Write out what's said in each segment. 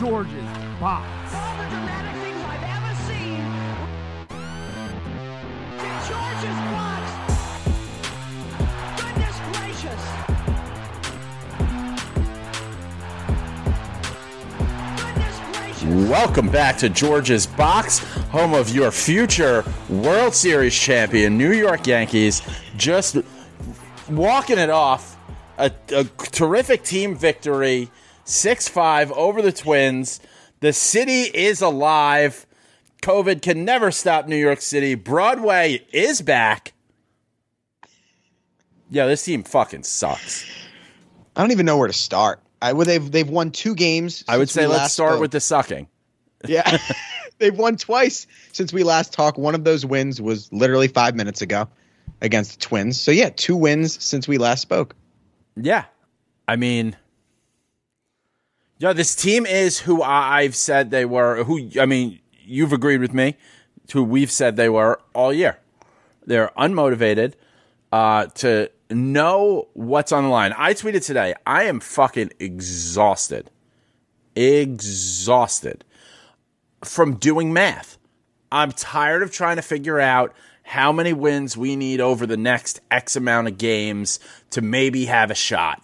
George's Box. All the dramatic things I've ever seen. George's box. Goodness gracious. Goodness gracious. Welcome back to George's Box, home of your future World Series champion, New York Yankees. Just walking it off. A, a terrific team victory, 6 5 over the Twins. The city is alive. COVID can never stop New York City. Broadway is back. Yeah, this team fucking sucks. I don't even know where to start. I well, they've they've won two games. I would say let's start spoke. with the sucking. yeah. they've won twice since we last talked. One of those wins was literally five minutes ago against the Twins. So yeah, two wins since we last spoke. Yeah. I mean, yeah, this team is who I've said they were. Who I mean, you've agreed with me. Who we've said they were all year. They're unmotivated uh, to know what's on the line. I tweeted today. I am fucking exhausted, exhausted from doing math. I'm tired of trying to figure out how many wins we need over the next X amount of games to maybe have a shot.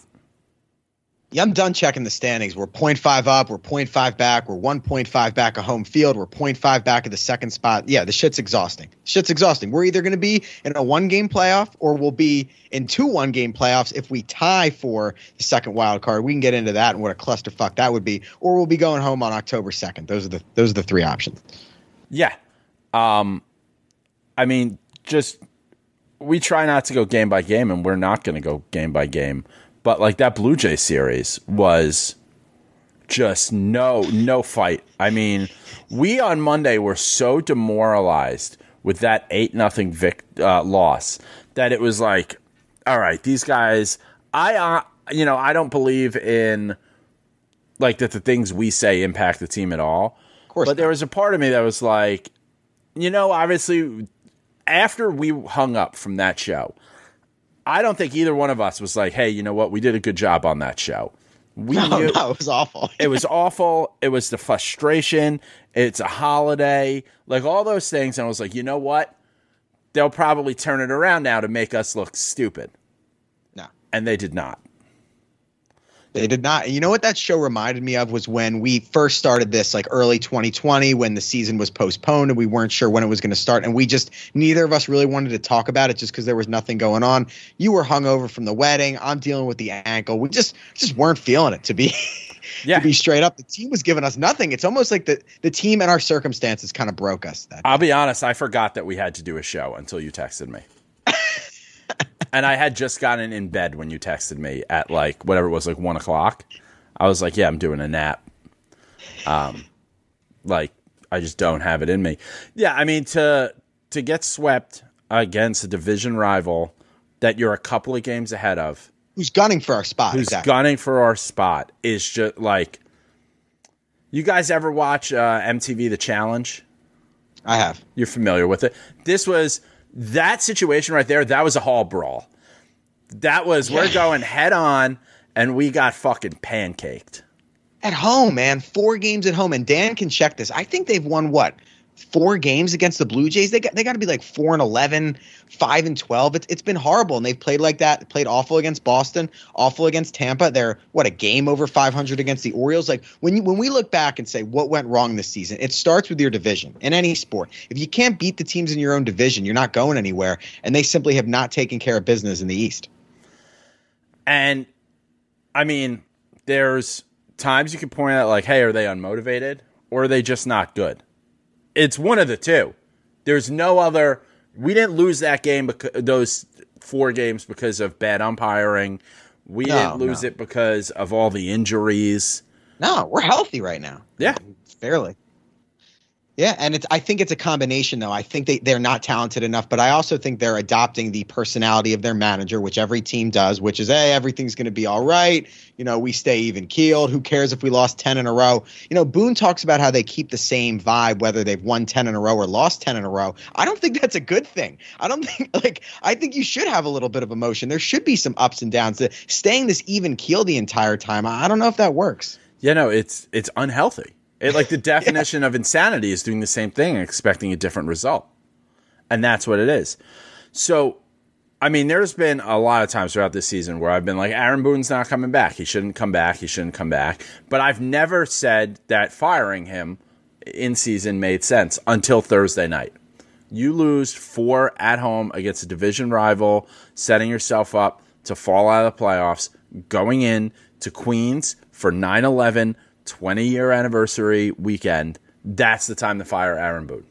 Yeah, I'm done checking the standings. We're 0.5 up. We're 0.5 back. We're 1.5 back of home field. We're 0.5 back of the second spot. Yeah, the shit's exhausting. Shit's exhausting. We're either going to be in a one game playoff or we'll be in two one game playoffs if we tie for the second wild card. We can get into that and what a clusterfuck that would be. Or we'll be going home on October 2nd. Those are the those are the three options. Yeah. Um, I mean, just we try not to go game by game, and we're not going to go game by game. But like that Blue Jay series was just no no fight. I mean, we on Monday were so demoralized with that eight nothing vic uh, loss that it was like, all right, these guys. I uh, you know I don't believe in like that the things we say impact the team at all. Of course but there was a part of me that was like, you know, obviously after we hung up from that show, I don't think either one of us was like, hey, you know what, we did a good job on that show. We No, knew no, it was awful. it was awful. It was the frustration. It's a holiday, like all those things. And I was like, you know what? They'll probably turn it around now to make us look stupid. No. And they did not. They did not. You know what that show reminded me of was when we first started this, like early 2020, when the season was postponed and we weren't sure when it was going to start. And we just, neither of us really wanted to talk about it just because there was nothing going on. You were hungover from the wedding. I'm dealing with the ankle. We just, just weren't feeling it to be. Yeah. to be straight up, the team was giving us nothing. It's almost like the the team and our circumstances kind of broke us. That I'll be honest, I forgot that we had to do a show until you texted me. And I had just gotten in bed when you texted me at like whatever it was, like one o'clock. I was like, Yeah, I'm doing a nap. Um like I just don't have it in me. Yeah, I mean to to get swept against a division rival that you're a couple of games ahead of, who's gunning for our spot? who's exactly. gunning for our spot, is just like you guys ever watch uh, MTV The Challenge? I have. You're familiar with it. This was that situation right there, that was a hall brawl. That was we're going head on, and we got fucking pancaked. At home, man. Four games at home. And Dan can check this. I think they've won what? Four games against the Blue Jays. They got they got to be like four and 11, 5 and twelve. It's it's been horrible, and they've played like that. Played awful against Boston, awful against Tampa. They're what a game over five hundred against the Orioles. Like when you when we look back and say what went wrong this season, it starts with your division in any sport. If you can't beat the teams in your own division, you're not going anywhere. And they simply have not taken care of business in the East. And I mean, there's times you can point out like, hey, are they unmotivated or are they just not good? It's one of the two. There's no other. We didn't lose that game because those four games because of bad umpiring. We No, didn't lose no. it because of all the injuries. No, we're healthy right now. Yeah. fairly. Yeah, and it's I think it's a combination though. I think they, they're not talented enough, but I also think they're adopting the personality of their manager, which every team does, which is hey, everything's gonna be all right. You know, we stay even keeled. Who cares if we lost ten in a row? You know, Boone talks about how they keep the same vibe whether they've won ten in a row or lost ten in a row. I don't think that's a good thing. I don't think like I think you should have a little bit of emotion. There should be some ups and downs. Staying this even keel the entire time, I don't know if that works. Yeah, no, it's it's unhealthy. It like the definition of insanity is doing the same thing and expecting a different result. And that's what it is. So I mean, there's been a lot of times throughout this season where I've been like, Aaron Boone's not coming back. He shouldn't come back. He shouldn't come back. But I've never said that firing him in season made sense until Thursday night. You lose four at home against a division rival, setting yourself up to fall out of the playoffs, going in to Queens for 9 11, 20 year anniversary weekend. That's the time to fire Aaron Boone.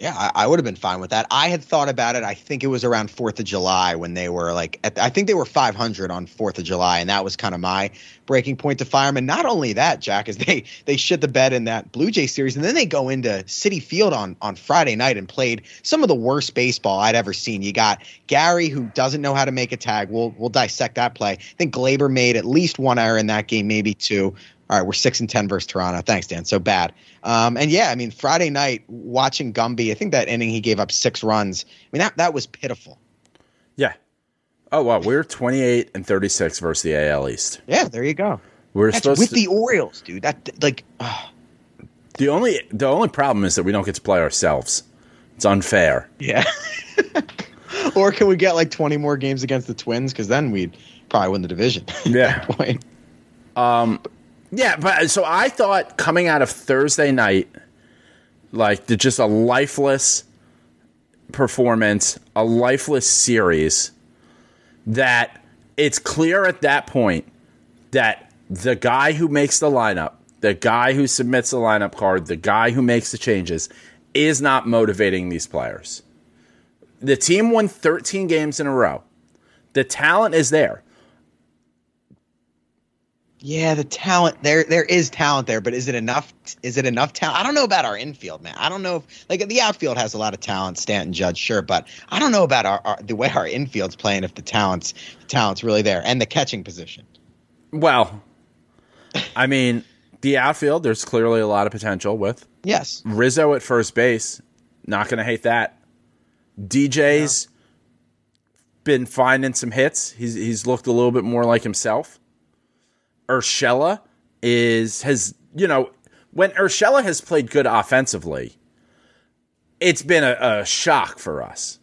Yeah, I, I would have been fine with that. I had thought about it. I think it was around Fourth of July when they were like, at, I think they were 500 on Fourth of July, and that was kind of my breaking point to fire him. And not only that, Jack, is they they shit the bed in that Blue Jay series, and then they go into Citi Field on on Friday night and played some of the worst baseball I'd ever seen. You got Gary who doesn't know how to make a tag. We'll we'll dissect that play. I think Gleyber made at least one error in that game, maybe two. All right, we're six and ten versus Toronto. Thanks, Dan. So bad. Um, and yeah, I mean, Friday night watching Gumby, I think that inning he gave up six runs. I mean, that that was pitiful. Yeah. Oh, wow. We're 28 and 36 versus the AL East. Yeah, there you go. We're That's supposed with to. the Orioles, dude. That like, uh, the only the only problem is that we don't get to play ourselves. It's unfair. yeah. or can we get like twenty more games against the Twins? Because then we'd probably win the division. at Yeah. point. Yeah, but uh, so I thought coming out of Thursday night, like the, just a lifeless performance, a lifeless series, that it's clear at that point that the guy who makes the lineup, the guy who submits the lineup card, the guy who makes the changes, is not motivating these players. The team won 13 games in a row. The talent is there. Yeah, the talent there there is talent there, but is it enough? Is it enough talent? I don't know about our infield, man. I don't know if like the outfield has a lot of talent, Stanton, Judge, sure, but I don't know about our, our the way our infield's playing if the talent's the talent's really there and the catching position. Well, I mean, the outfield, there's clearly a lot of potential with Yes, Rizzo at first base. Not going to hate that. DJ's been finding some hits. He's he's looked a little bit more like himself. Urshela is has you know when Urshela has played good offensively, it's been a, a shock for us.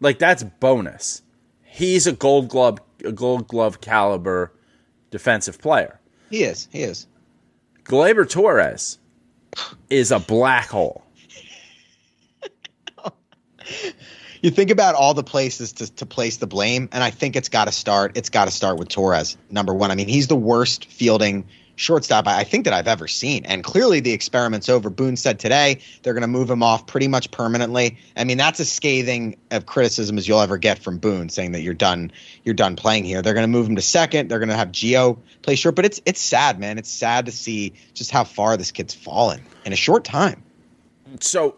Like that's bonus. He's a Gold Glove a Gold Glove caliber defensive player. he is. He is. Gleyber Torres is a black hole. You think about all the places to, to place the blame, and I think it's got to start. It's got to start with Torres, number one. I mean, he's the worst fielding shortstop I think that I've ever seen, and clearly the experiment's over. Boone said today they're going to move him off pretty much permanently. I mean, that's as scathing of criticism as you'll ever get from Boone, saying that you're done, you're done playing here. They're going to move him to second. They're going to have Geo play short, but it's it's sad, man. It's sad to see just how far this kid's fallen in a short time. So,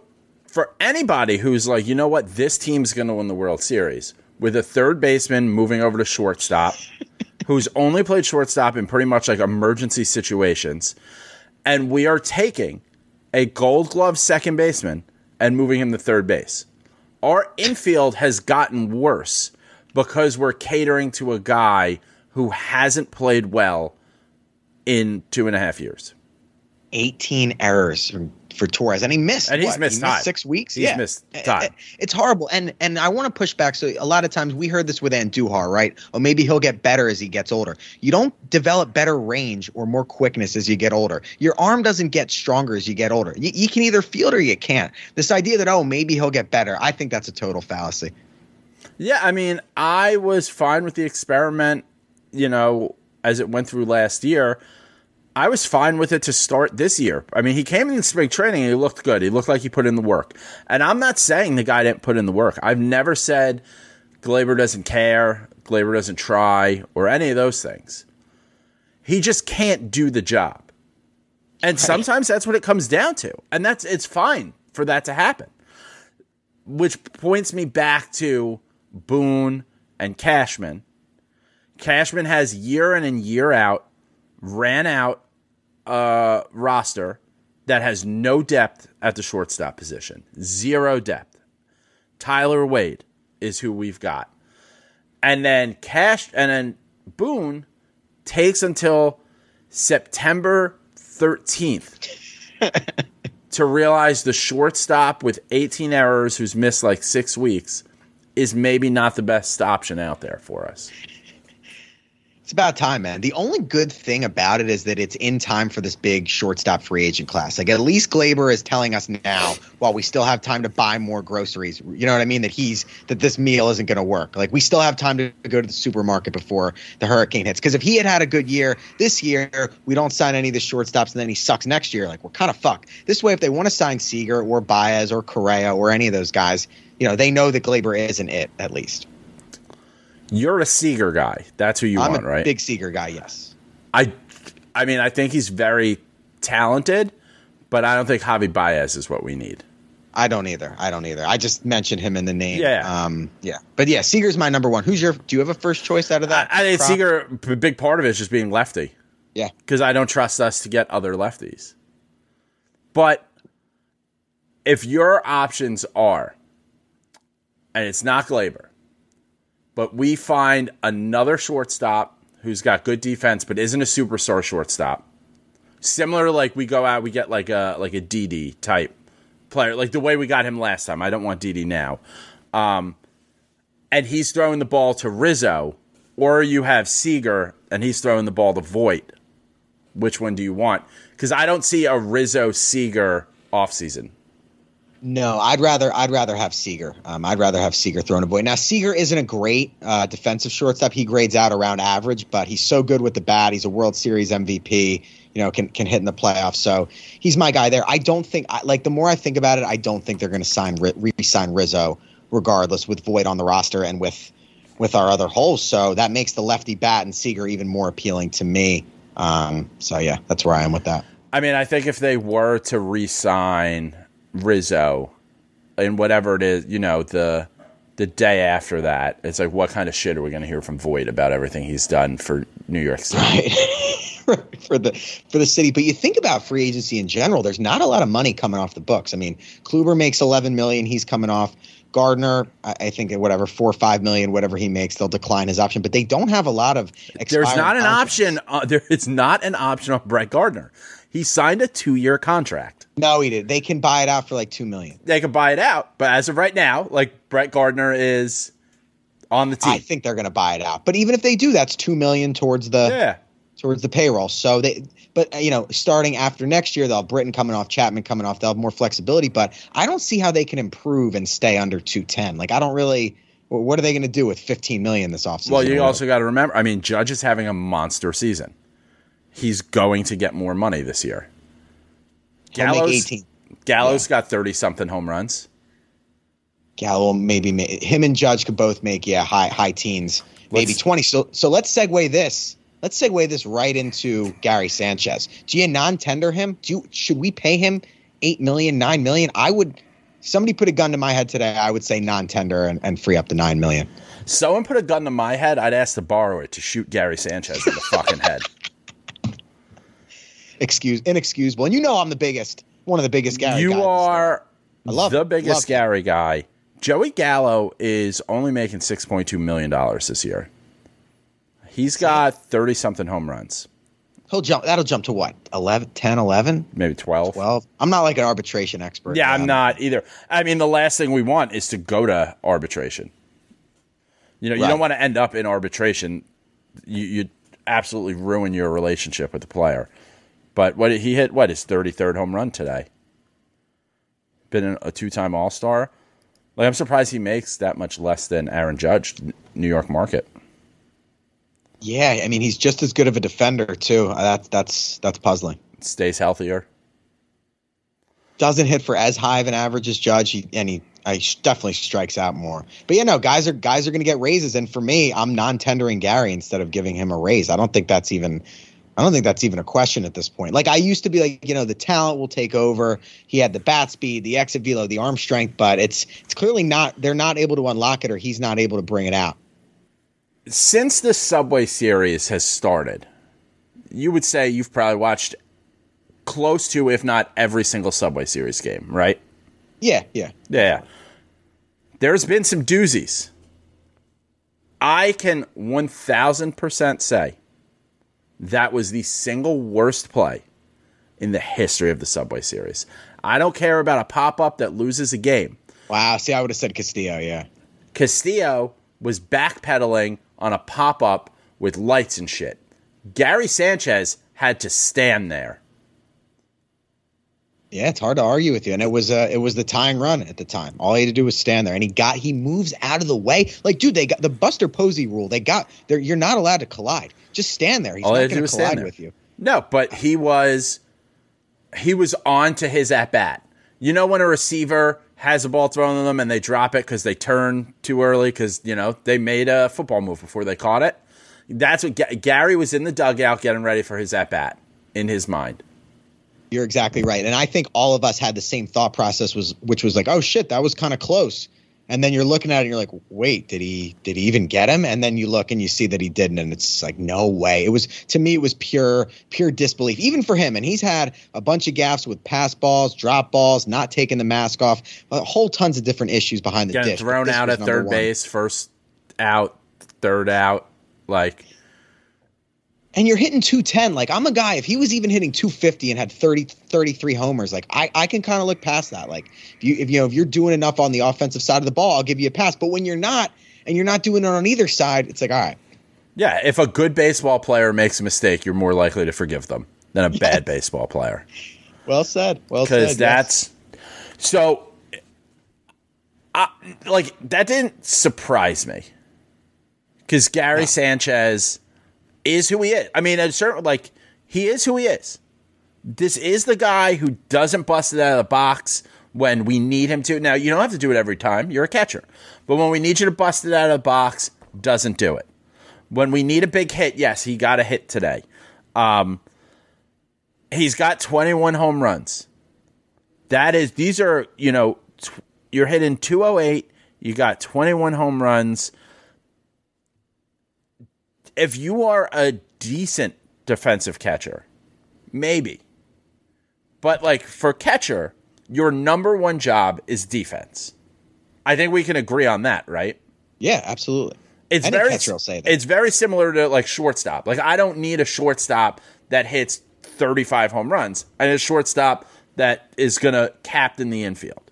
for anybody who's like, you know what, this team's going to win the World Series with a third baseman moving over to shortstop, who's only played shortstop in pretty much like emergency situations, and we are taking a gold glove second baseman and moving him to third base. Our infield has gotten worse because we're catering to a guy who hasn't played well in two and a half years. 18 errors for, for Torres, and he missed. And he's what? missed He time. six weeks. He's yeah, missed time. It's horrible, and and I want to push back. So a lot of times we heard this with Andujar, right? Or maybe he'll get better as he gets older. You don't develop better range or more quickness as you get older. Your arm doesn't get stronger as you get older. You, you can either field or you can't. This idea that oh maybe he'll get better, I think that's a total fallacy. Yeah, I mean, I was fine with the experiment, you know, as it went through last year. I was fine with it to start this year. I mean, he came in spring training and he looked good. He looked like he put in the work. And I'm not saying the guy didn't put in the work. I've never said Gleyber doesn't care, Gleyber doesn't try, or any of those things. He just can't do the job. And sometimes that's what it comes down to. And that's it's fine for that to happen. Which points me back to Boone and Cashman. Cashman has year in and year out ran out uh, roster that has no depth at the shortstop position, zero depth. Tyler Wade is who we've got, and then Cash and then Boone takes until September thirteenth to realize the shortstop with 18 errors who's missed like six weeks is maybe not the best option out there for us. It's about time, man. The only good thing about it is that it's in time for this big shortstop free agent class. Like at least Gleyber is telling us now, while we still have time to buy more groceries. You know what I mean? That he's that this meal isn't going to work. Like we still have time to go to the supermarket before the hurricane hits. Because if he had had a good year this year, we don't sign any of the shortstops, and then he sucks next year. Like we're kind of fucked. This way, if they want to sign Seager or Baez or Correa or any of those guys, you know they know that Gleyber isn't it at least. You're a Seager guy. That's who you I'm want, a right? big Seager guy. Yes. I, I mean, I think he's very talented, but I don't think Javi Baez is what we need. I don't either. I don't either. I just mentioned him in the name. Yeah. Um. Yeah. But yeah, Seager's my number one. Who's your? Do you have a first choice out of that? I think crop? Seager, a big part of it is just being lefty Yeah. because I don't trust us to get other lefties. But if your options are, and it's not Gleyber, but we find another shortstop who's got good defense but isn't a superstar shortstop, similar like we go out, we get like a like a Didi type player, like the way we got him last time. I don't want Didi now. Um, and he's throwing the ball to Rizzo, or you have Seager and he's throwing the ball to Voit. Which one do you want? Because I don't see a Rizzo Seager offseason. No, I'd rather I'd rather have Seager. Um, I'd rather have Seager thrown a boy. Now Seager isn't a great uh, defensive shortstop. He grades out around average, but he's so good with the bat. He's a World Series MVP. You know, can can hit in the playoffs. So he's my guy there. I don't think I, like the more I think about it, I don't think they're going to sign re-sign Rizzo, regardless with Voit on the roster and with with our other holes. So that makes the lefty bat and Seager even more appealing to me. Um, so yeah, that's where I am with that. I mean, I think if they were to re-sign Rizzo and whatever it is, you know, the the day after that, it's like, what kind of shit are we going to hear from Voit about everything he's done for New York City? right for the for the city. But you think about free agency in general. There's not a lot of money coming off the books. I mean, Kluber makes 11 million. He's coming off. Gardner, I, I think whatever four or five million, whatever he makes, they'll decline his option. But they don't have a lot of. There's not an contracts. option. Uh, there is not an option on Brett Gardner. He signed a two-year contract. No, he did. They can buy it out for like two million. They can buy it out, but as of right now, like Brett Gardner is on the team. I think they're going to buy it out. But even if they do, that's two million towards the yeah. towards the payroll. So they, but you know, starting after next year, they'll have Britton coming off, Chapman coming off. They'll have more flexibility. But I don't see how they can improve and stay under two ten. Like I don't really. What are they going to do with fifteen million this offseason? Well, you also got to remember. I mean, Judge is having a monster season. He's going to get more money this year. Gallo's, 18. Gallo's got thirty something home runs. Gallo maybe him and Judge could both make yeah high high teens, maybe Let's- twenty. So so let's segue this. Let's segue this right into Gary Sanchez. Do you non-tender him? Do you, should we pay him eight million, nine million? I would. Somebody put a gun to my head today. I would say non-tender and, and free up the nine million. Someone put a gun to my head. I'd ask to borrow it to shoot Gary Sanchez in the fucking head. Excuse inexcusable. And you know I'm the biggest, one of the biggest Gary. guys you are I love the him. biggest Love. Gary guy. Joey Gallo is only making six point two million dollars this year. He's got thirty something home runs, He'll jump. That'll jump to what? 11, 10, 11, maybe twelve. 12? I'm not like an arbitration expert. Yeah, I'm not either. I mean, the last thing we want is to go to arbitration. You know, you don't want to end up in arbitration. You you absolutely ruin your relationship with the player. But what he hit what his 33rd home run today. Been a two-time All-Star. Like I'm surprised he makes that much less than Aaron Judge, New York market. Yeah, I mean he's just as good of a defender too. Uh, That's that's that's puzzling. Stays healthier. Doesn't hit for as high of an average as Judge, he, and he I definitely strikes out more. But you know, guys are guys are going to get raises, and for me, I'm non-tendering Gary instead of giving him a raise. I don't think that's even. I don't think that's even a question at this point. Like I used to be like, you know, the talent will take over. He had the bat speed, the exit velo, the arm strength, but it's it's clearly not. They're not able to unlock it, or he's not able to bring it out. Since the Subway series has started, you would say you've probably watched close to, if not every single Subway series game, right? Yeah, yeah. Yeah. There's been some doozies. I can 1000% say that was the single worst play in the history of the Subway Series. I don't care about a pop up that loses a game. Wow. See, I would have said Castillo. Yeah. Castillo was backpedaling on a pop up with lights and shit. Gary Sanchez had to stand there. Yeah, it's hard to argue with you. And it was uh, it was the tying run at the time. All he had to do was stand there, and he got he moves out of the way. Like, dude, they got the Buster Posey rule. They got there. You're not allowed to collide. Just stand there. He's All not had to do going to collide with you. No, but he was he was on to his at bat. You know when a receiver has a ball thrown at them and they drop it because they turn too early because you know they made a football move before they caught it. That's what Ga- Gary was in the dugout getting ready for his at bat in his mind. You're exactly right. And I think all of us had the same thought process was which was like, oh shit, that was kind of close. And then you're looking at it and you're like, wait, did he did he even get him? And then you look and you see that he didn't, and it's like, no way. It was to me, it was pure, pure disbelief, even for him. And he's had a bunch of gaffes with pass balls, drop balls, not taking the mask off, a whole tons of different issues behind the Getting dish. thrown out at third one. base, first out, third out. Like And you're hitting 210. Like, I'm a guy, if he was even hitting 250 and had 30, 33 homers, like, I, I can kind of look past that. Like, if you, if, you know, if you're doing enough on the offensive side of the ball, I'll give you a pass. But when you're not, and you're not doing it on either side, it's like, all right. yeah, if a good baseball player makes a mistake, you're more likely to forgive them than a bad baseball player. Well said. Well said. because yes. that's so. I, like that didn't surprise me because Gary Sanchez is who he is. I mean, it's certain like he is who he is. This is the guy who doesn't bust it out of the box when we need him to. Now you don't have to do it every time. You're a catcher, but when we need you to bust it out of the box, doesn't do it. When we need a big hit, yes, he got a hit today. Um, he's got 21 home runs. That is, these are, you know, tw- you're hitting 208, you got 21 home runs. If you are a decent defensive catcher, maybe. But like for catcher, your number one job is defense. I think we can agree on that, right? Yeah, absolutely. It's Any very catcher will say that. it's very similar to like shortstop. Like I don't need a shortstop that hits 35 home runs. I need a shortstop that is going to captain the infield.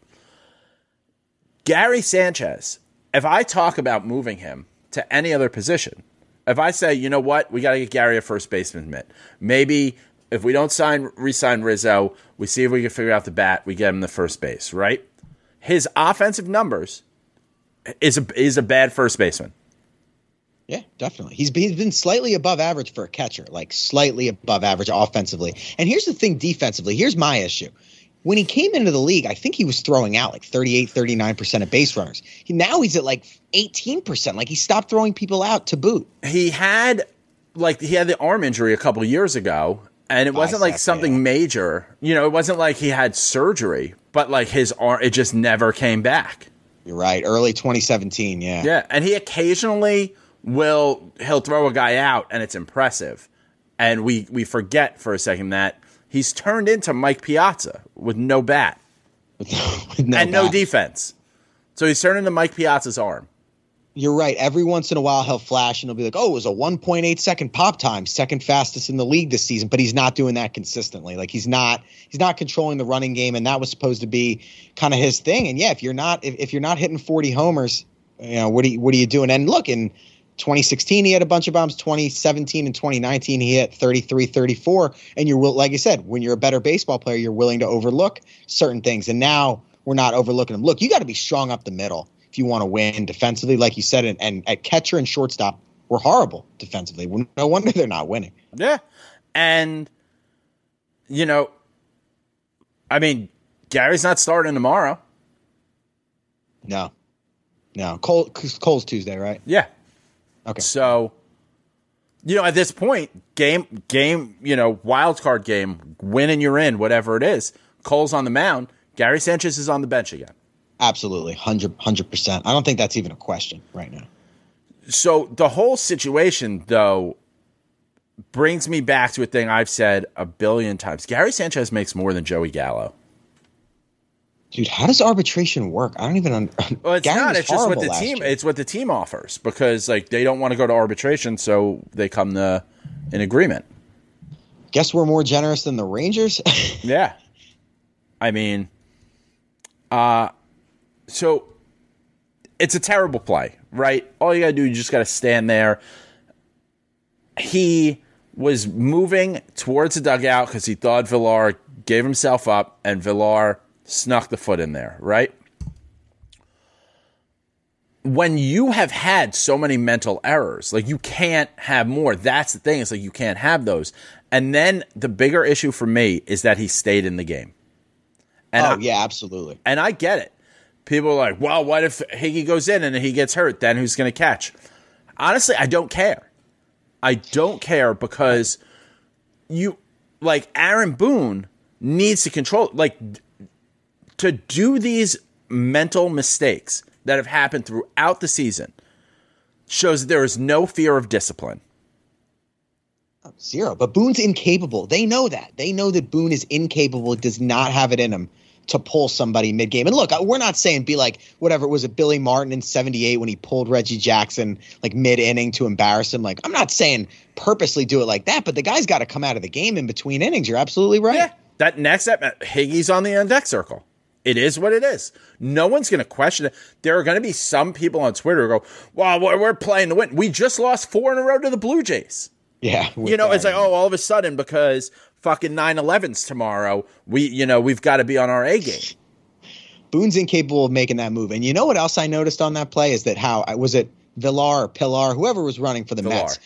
Gary Sanchez, if I talk about moving him to any other position, if I say, you know what, we got to get Gary a first baseman mitt. Maybe if we don't sign re-sign Rizzo, we see if we can figure out the bat, we get him the first base, right? His offensive numbers is a is a bad first baseman. Yeah, definitely. He's been, he's been slightly above average for a catcher, like slightly above average offensively. And here's the thing defensively. Here's my issue. When he came into the league, I think he was throwing out like 38, 39% of base runners. He, now he's at like 18%. Like he stopped throwing people out to boot. he had like he had the arm injury a couple years ago and it wasn't like something yeah. major you know it wasn't like he had surgery but like his arm it just never came back You're right. Early 2017. Yeah. yeah and he occasionally will he'll throw a guy out and it's impressive and we we forget for a second that he's turned into mike piazza with no bat With no and no defense So he's turning into Mike Piazza's arm. You're right. Every once in a while, he'll flash and he'll be like, "Oh, it was a 1.8 second pop time, second fastest in the league this season." But he's not doing that consistently. Like he's not he's not controlling the running game, and that was supposed to be kind of his thing. And yeah, if you're not if, if you're not hitting 40 homers, you know what are you, what are you doing? And look, in 2016 he had a bunch of bombs. 2017 and 2019 he hit 33, 34. And you're will like I said, when you're a better baseball player, you're willing to overlook certain things. And now we're not overlooking them. Look, you got to be strong up the middle if you want to win defensively, like you said, and, and at catcher and shortstop, we're horrible defensively. No wonder they're not winning. Yeah. And, you know, I mean, Gary's not starting tomorrow. No, no. Cole, Cole's Tuesday, right? Yeah. Okay. So, you know, at this point, game, game, you know, wild card game, win and you're in, whatever it is. Cole's on the mound. Gary Sanchez is on the bench again. Absolutely, 100 percent. I don't think that's even a question right now. So the whole situation, though, brings me back to a thing I've said a billion times. Gary Sanchez makes more than Joey Gallo. Dude, how does arbitration work? I don't even. Un- Well, it's not. It's just what the team. year. It's what the team offers because like they don't want to go to arbitration, so they come to an agreement. Guess we're more generous than the Rangers. Yeah. I mean, uh, so it's a terrible play, right? All you got to do, you just got to stand there. He was moving towards the dugout because he thought Villar gave himself up and Villar snuck the foot in there, right? When you have had so many mental errors, like you can't have more. That's the thing. It's like you can't have those. And then the bigger issue for me is that he stayed in the game. And oh I- yeah, absolutely. and I get it. People are like, well, what if Higgy goes in and he gets hurt? Then who's going to catch? Honestly, I don't care. I don't care because you, like, Aaron Boone needs to control, like, to do these mental mistakes that have happened throughout the season shows that there is no fear of discipline. Zero. But Boone's incapable. They know that. They know that Boone is incapable, does not have it in him to pull somebody mid game. And look, we're not saying be like whatever it was it Billy Martin in 78 when he pulled Reggie Jackson like mid inning to embarrass him. Like I'm not saying purposely do it like that, but the guy's got to come out of the game in between innings. You're absolutely right. Yeah. That next step, Higgy's on the on deck circle. It is what it is. No one's going to question it. There are going to be some people on Twitter who go, "Well, we're playing to win. We just lost four in a row to the Blue Jays." Yeah. You know, it's like, oh, all of a sudden because fucking 9/11's tomorrow, we, you know, we've got to be on our A game. Boone's incapable of making that move. And you know what else I noticed on that play is that how was it Villar or Pillar, whoever was running for the Villar. Mets?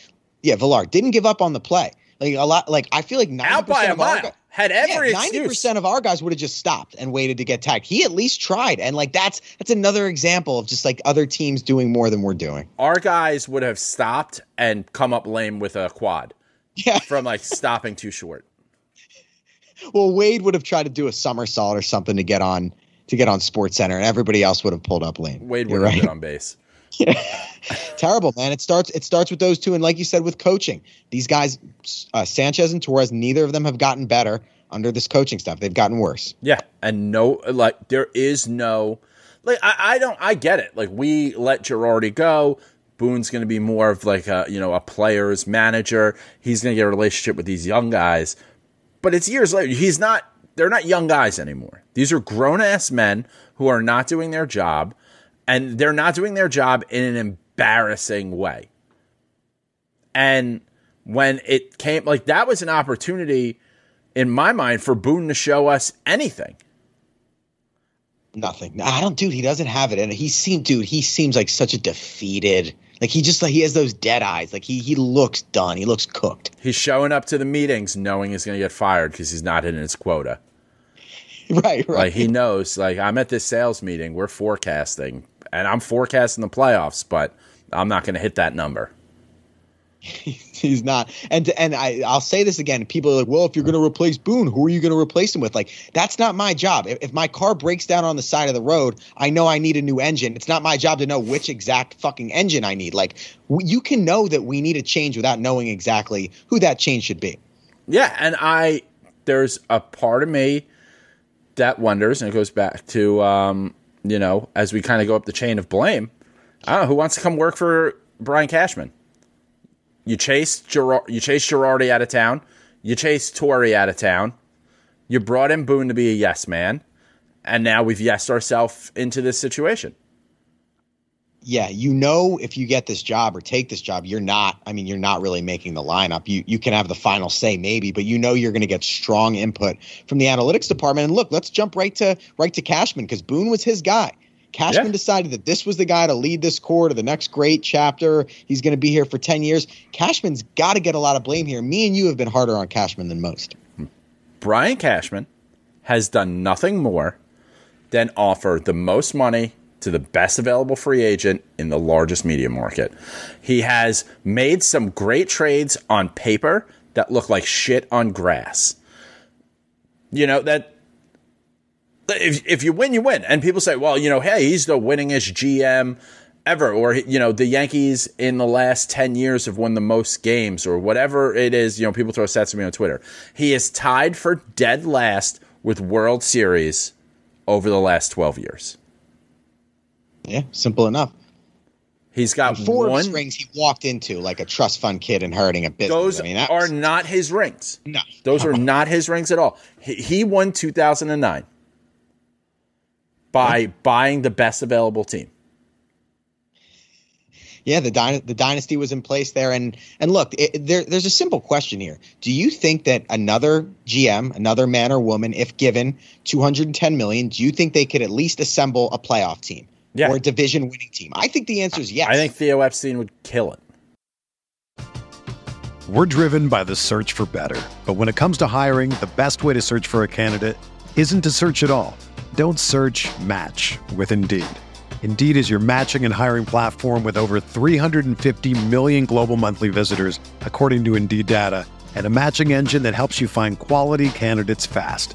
Yeah, Villar didn't give up on the play. Like a lot, like I feel like ninety Out by percent a of our Had every ninety percent of our guys would have just stopped and waited to get tagged. He at least tried, and like that's that's another example of just like other teams doing more than we're doing. Our guys would have stopped and come up lame with a quad Yeah. from like stopping too short. Well, Wade would have tried to do a somersault or something to get on to get on Sports Center, and everybody else would have pulled up lame. Wade You're would have right. been on base. terrible, man. It starts it starts with those two, and like you said, with coaching, these guys, uh, Sanchez and Torres, neither of them have gotten better under this coaching stuff. They've gotten worse. Yeah, and no, like there is no, like I, I don't, I get it. Like we let Girardi go. Boone's going to be more of like a you know a player's manager. He's going to get a relationship with these young guys, but it's years later. He's not. They're not young guys anymore. These are grown ass men who are not doing their job, and they're not doing their job in an embarrassing way. And when it came, like that was an opportunity in my mind for Boone to show us anything. Nothing. I don't, dude. He doesn't have it, and he seemed, dude. He seems like such a defeated. Like he just like he has those dead eyes. Like he he looks done. He looks cooked. He's showing up to the meetings knowing he's going to get fired because he's not hitting his quota. Right, right. Like he knows, like I'm at this sales meeting, we're forecasting, and I'm forecasting the playoffs, but I'm not going to hit that number. He's not. And and I I'll say this again. People are like, well, if you're going to replace Boone, who are you going to replace him with? Like that's not my job. If, if my car breaks down on the side of the road, I know I need a new engine. It's not my job to know which exact fucking engine I need. Like w- you can know that we need a change without knowing exactly who that change should be. Yeah, and I there's a part of me that wonders, and it goes back to um, you know, as we kind of go up the chain of blame, I don't know who wants to come work for Brian Cashman. You chased Gerard, you chased Girardi out of town. You chased Torre out of town. You brought in Boone to be a yes man, and now we've yesed ourselves into this situation. Yeah, you know if you get this job or take this job, you're not. I mean, you're not really making the lineup. You you can have the final say maybe, but you know you're going to get strong input from the analytics department. And look, let's jump right to right to Cashman because Boone was his guy. Cashman Yeah. decided that this was the guy to lead this core to the next great chapter. He's going to be here for 10 years. Cashman's got to get a lot of blame here. Me and you have been harder on Cashman than most. Brian Cashman has done nothing more than offer the most money to the best available free agent in the largest media market. He has made some great trades on paper that look like shit on grass. You know, that if, if you win, you win. And people say, well, you know, hey, he's the winningest GM ever. Or, you know, the Yankees in the last 10 years have won the most games or whatever it is. You know, people throw stats at me on Twitter. He is tied for dead last with World Series over the last 12 years. Yeah, simple enough. He's got Four one. rings he walked into like a trust fund kid inheriting a business. Those I mean, that are was- not his rings. no. Those are not his rings at all. He, he won 2009 by buying the best available team. Yeah, the dyna- the dynasty was in place there, and and look, it, there, there's a simple question here. Do you think that another GM, another man or woman, if given 210 million, do you think they could at least assemble a playoff team Yeah. or a division winning team? I think the answer is yes. I think Theo Epstein would kill it. We're driven by the search for better. But when it comes to hiring, the best way to search for a candidate isn't to search at all. Don't search match with Indeed. Indeed is your matching and hiring platform with over 350 million global monthly visitors, according to Indeed data, and a matching engine that helps you find quality candidates fast.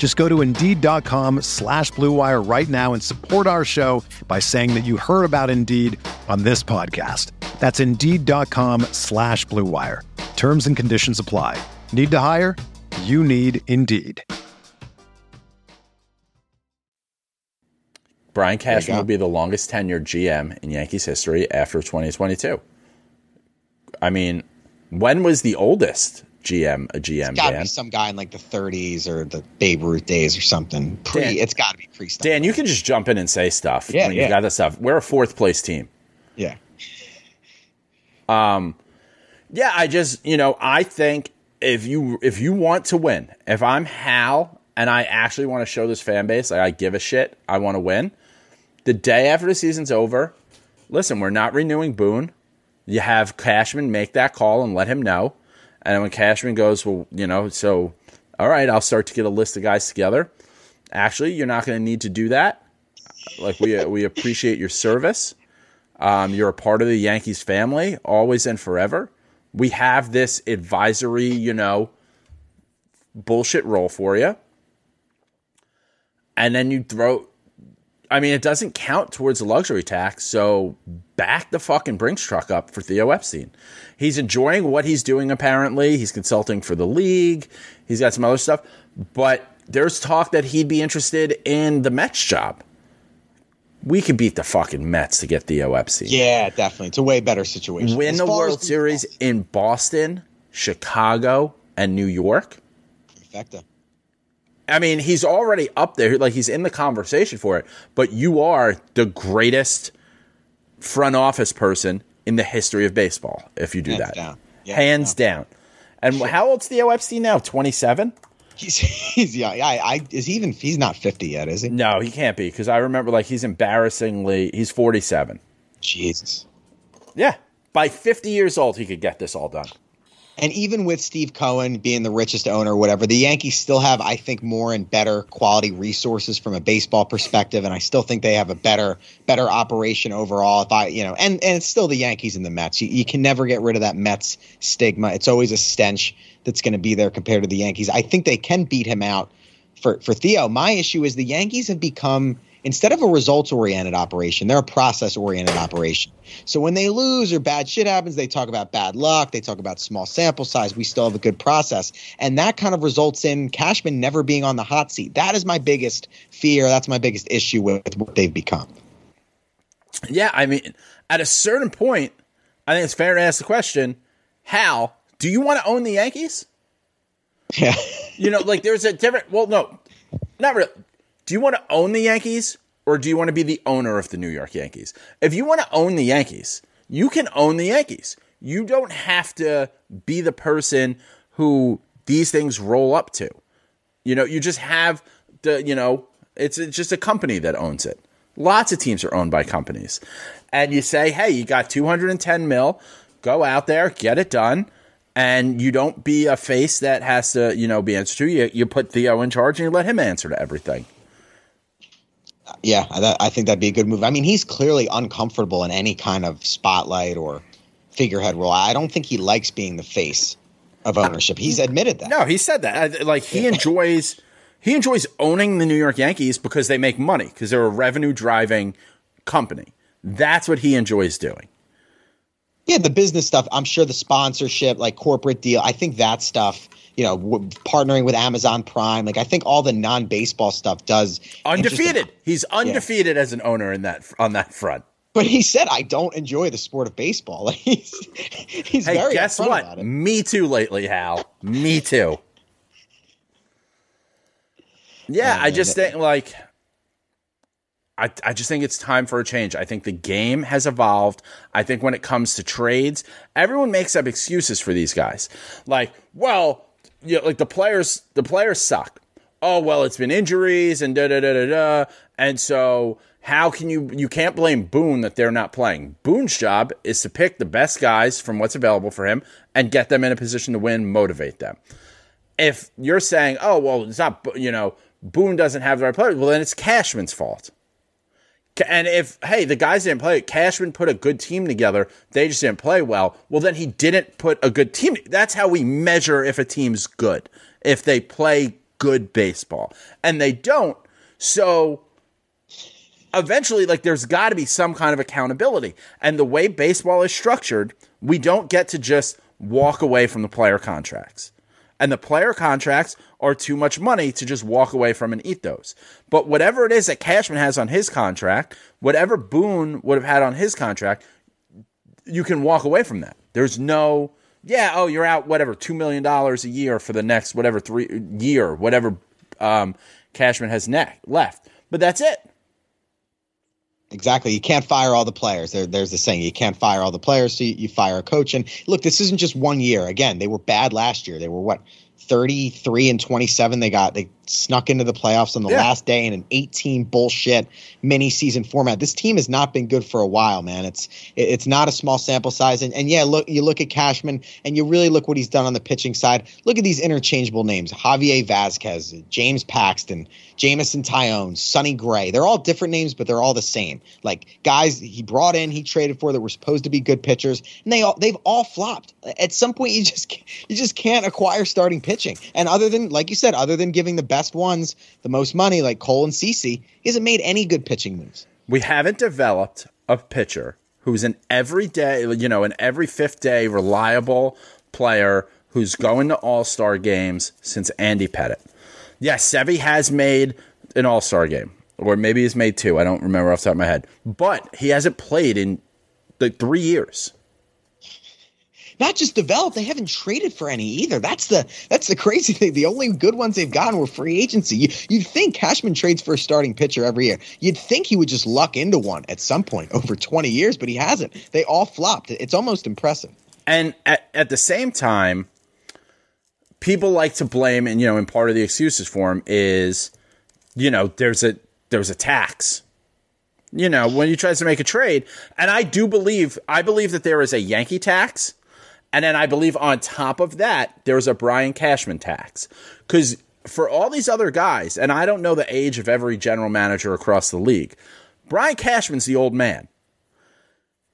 Just go to Indeed.com slash Blue Wire right now and support our show by saying that you heard about Indeed on this podcast. That's Indeed.com slash Blue Wire. Terms and conditions apply. Need to hire? You need Indeed. Brian Cashman will be the longest tenured GM in Yankees history after 2022. I mean, when was the oldest GM a GM, it's got to be some guy in like the 30s or the Babe Ruth days or something. Pre, Dan- it's got to be pre Dan, you can just jump in and say stuff Yeah, when you got that stuff. We're a fourth place team. Yeah, Um, Yeah, I just you know I think if you if you want to win, if I'm Hal and I actually want to show this fan base like I give a shit, I want to win. The day after the season's over, listen, we're not renewing Boone. You have Cashman make that call and let him know, and when Cashman goes, well, you know, so all right, I'll start to get a list of guys together. Actually, you're not going to need to do that. Like we we appreciate your service. Um, you're a part of the Yankees family, always and forever. We have this advisory, you know, bullshit role for you. And then you throw, I mean, it doesn't count towards the luxury tax. So back the fucking Brinks truck up for Theo Epstein. He's enjoying what he's doing, apparently. He's consulting for the league, he's got some other stuff. But there's talk that he'd be interested in the Mets job. We could beat the fucking Mets to get Theo Epstein yeah, definitely. It's a way better situation. win As the World Series in Boston, Chicago, and New York. Trifecta. I mean, he's already up there. Like he's in the conversation for it. But you are the greatest front office person in the history of baseball if you do Hands that. down. Yeah, Hands down. And how old's Theo Epstein now? Twenty seven? He's, he's yeah. I, I is he even? He's not 50 yet, is he? No, he can't be because I remember like he's embarrassingly he's forty seven. Jesus. Yeah, by fifty years old he could get this all done. And even with Steve Cohen being the richest owner, whatever, the Yankees still have, I think, more and better quality resources from a baseball perspective, and I still think they have a better, better operation overall. If I, you know, and and it's still the Yankees and the Mets. You, you can never get rid of that Mets stigma. It's always a stench that's going to be there compared to the Yankees. I think they can beat him out for for Theo. My issue is the Yankees have become instead of a results oriented operation, they're a process oriented operation. So when they lose or bad shit happens, they talk about bad luck, they talk about small sample size. We still have a good process. And that kind of results in Cashman never being on the hot seat. That is my biggest fear. That's my biggest issue with what they've become. Yeah, I mean, at a certain point, I think it's fair to ask the question: How do you want to own the Yankees? Yeah. You know, like there's a different. Well, no, not really. Do you want to own the Yankees or do you want to be the owner of the New York Yankees? If you want to own the Yankees, you can own the Yankees. You don't have to be the person who these things roll up to. You know, you just have the, you know, it's, it's just a company that owns it. Lots of teams are owned by companies. And you say, hey, you got 210 mil, go out there, get it done. And you don't be a face that has to, you know, be answered to. You, you put Theo in charge and you let him answer to everything. Yeah, I, I think that'd be a good move. I mean, he's clearly uncomfortable in any kind of spotlight or figurehead role. I don't think he likes being the face of ownership. He's admitted that. No, he said that. Like he enjoys he enjoys owning the New York Yankees because they make money because they're a revenue driving company. That's what he enjoys doing. Yeah, the business stuff. I'm sure the sponsorship, like corporate deal. I think that stuff. You know, w- partnering with Amazon Prime. Like, I think all the non-baseball stuff does Undefeated. He's undefeated as an owner in that on that front. But he said, "I don't enjoy the sport of baseball." Like, he's he's Hey, very guess what? Me too lately, Hal. Me too. Oh, yeah, I just think like I, I just think it's time for a change. I think the game has evolved. I think when it comes to trades, everyone makes up excuses for these guys. Like, well, you know, like the players the players suck. Oh well, it's been injuries and da da da da da. And so how can you you can't blame Boone that they're not playing. Boone's job is to pick the best guys from what's available for him and get them in a position to win, motivate them if you're saying, oh, well, it's not, you know, Boone doesn't have the right players, well, then it's Cashman's fault. And if, hey, the guys didn't play, Cashman put a good team together, they just didn't play well, well, then he didn't put a good team. That's how we measure if a team's good, if they play good baseball. And they don't. So eventually, like, there's got to be some kind of accountability. And the way baseball is structured, we don't get to just walk away from the player contracts. And the player contracts are too much money to just walk away from and eat those. But whatever it is that Cashman has on his contract, whatever Boone would have had on his contract, you can walk away from that. There's no, yeah, oh, you're out, whatever, $2 million a year for the next, whatever, three year, whatever um, Cashman has ne- left. But that's it. Exactly. You can't fire all the players. There, there's the saying: you can't fire all the players, so you, you fire a coach. And look, this isn't just one year. Again, they were bad last year. They were what 33 and 27. They got they snuck into the playoffs on the Yeah. last day in an 18 bullshit mini season format. This team has not been good for a while, man. It's it's not a small sample size. And, and yeah, look, you look at Cashman, and you really look what he's done on the pitching side. Look at these interchangeable names: Javier Vazquez, James Paxton, Jameson Taillon, Sonny Gray. They're all different names, but they're all the same. Like guys he brought in, he traded for that were supposed to be good pitchers, and they all they've all flopped. At some point, you just you just can't acquire starting pitching. And other than like you said, other than giving the best ones the most money, like Cole and CC, he hasn't made any good pitching moves. we haven't developed a pitcher who's an everyday, you know, an every fifth day reliable player who's going to all star games since Andy Pettitte. Yes, Sevy has made an all star game, or maybe he's made two. I don't remember off the top of my head, but he hasn't played in like three years. Not just developed, they haven't traded for any either. That's the that's the crazy thing. The only good ones they've gotten were free agency. You, you'd think Cashman trades for a starting pitcher every year. You'd think he would just luck into one at some point over 20 years, but he hasn't. They all flopped. It's almost impressive. And at, at the same time, people like to blame, and you know, and part of the excuses for him is, you know, there's a there's a tax. You know, when he tries to make a trade, and I do believe, I believe that there is a Yankee tax, And then I believe on top of that, there's a Brian Cashman tax. Because for all these other guys, and I don't know the age of every general manager across the league, Brian Cashman's the old man.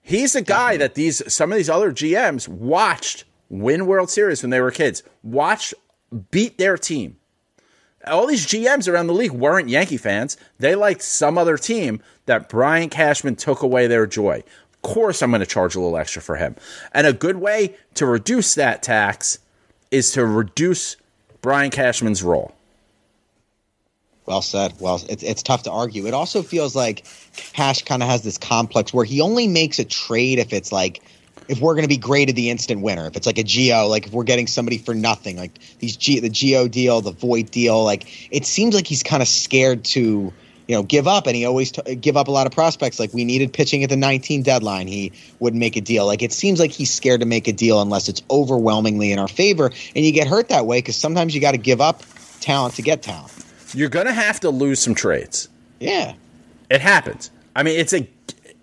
He's the guy that these some of these other GMs watched win World Series when they were kids, watched beat their team. All these GMs around the league weren't Yankee fans. They liked some other team that Brian Cashman took away their joy. Course, I'm going to charge a little extra for him. And a good way to reduce that tax is to reduce Brian Cashman's role. Well said. Well, it's it's tough to argue. It also feels like Cash kind of has this complex where he only makes a trade if it's like if we're going to be graded the instant winner. If it's like a Gio, like if we're getting somebody for nothing, like these G, the Gio deal, the Voit deal, like it seems like he's kind of scared to you know give up, and he always t- give up a lot of prospects. Like we needed pitching at the 19 deadline, he wouldn't make a deal. Like it seems like he's scared to make a deal unless it's overwhelmingly in our favor, and you get hurt that way because sometimes you got to give up talent to get talent. You're going to have to lose some trades. Yeah. It happens. I mean, it's a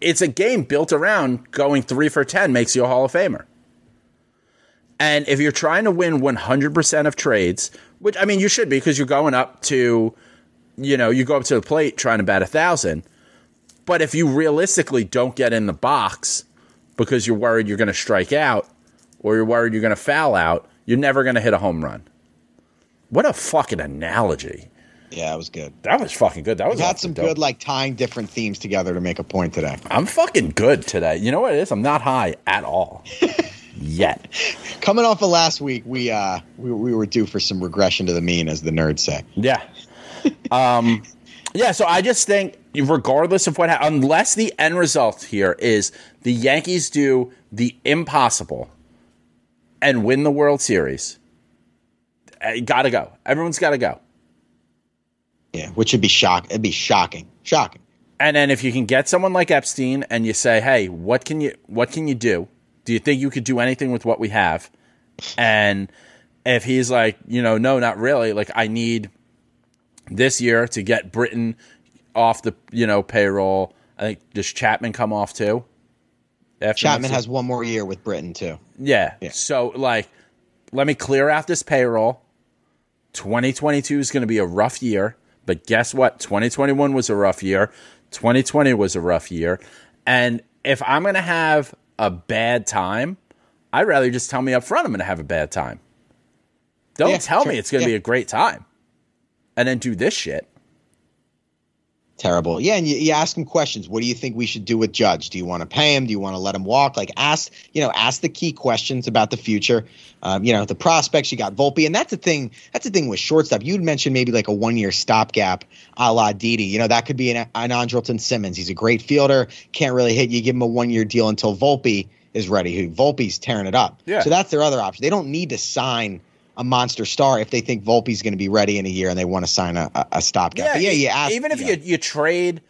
it's a game built around going three for ten makes you a Hall of Famer. And if you're trying to win 100% of trades, which I mean you should be because you're going up to, you know, you go up to the plate trying to bat a thousand. But if you realistically don't get in the box because you're worried you're going to strike out or you're worried you're going to foul out, you're never going to hit a home run. What a fucking analogy. Yeah, it was good. That was fucking good. That was awfully some dope. good like tying different themes together to make a point today. I'm fucking good today. You know what it is? I'm not high at all. Yet. Coming off of last week, we uh we, we were due for some regression to the mean, as the nerds say. Yeah. Um yeah, so I just think regardless of what ha- unless the end result here is the Yankees do the impossible and win the World Series. Got to go. Everyone's got to go. Yeah, which would be shock. It'd be shocking, shocking. And then if you can get someone like Epstein and you say, "Hey, what can you what can you do? Do you think you could do anything with what we have?" And if he's like, you know, no, not really. Like I need this year to get Britton off the, you know, payroll. I think does Chapman come off too? After Chapman has one more year with Britton too. yeah. Yeah. So like, let me clear out this payroll. 2022 is going to be a rough year, but guess what? 2021 was a rough year. 2020 was a rough year. And if I'm going to have a bad time, I'd rather just tell me up front I'm going to have a bad time. Don't Yeah, tell sure. me it's going to Yeah. be a great time. And then do this shit. Terrible. Yeah, and you, you ask him questions. What do you think we should do with Judge? Do you want to pay him? Do you want to let him walk? Like ask, you know, ask the key questions about the future. Um, you know, the prospects. You got Volpe, and that's the thing. That's the thing with shortstop. You'd mentioned maybe like a one year stopgap, a la Didi. You know, that could be an, an Andrelton Simmons. He's a great fielder. Can't really hit. You give him a one year deal until Volpe is ready. Who Volpe's tearing it up. Yeah. So that's their other option. They don't need to sign. A monster star if they think Volpe's going to be ready in a year and they want to sign a, a, a stopgap. Yeah, you ask, even if yeah. you you trade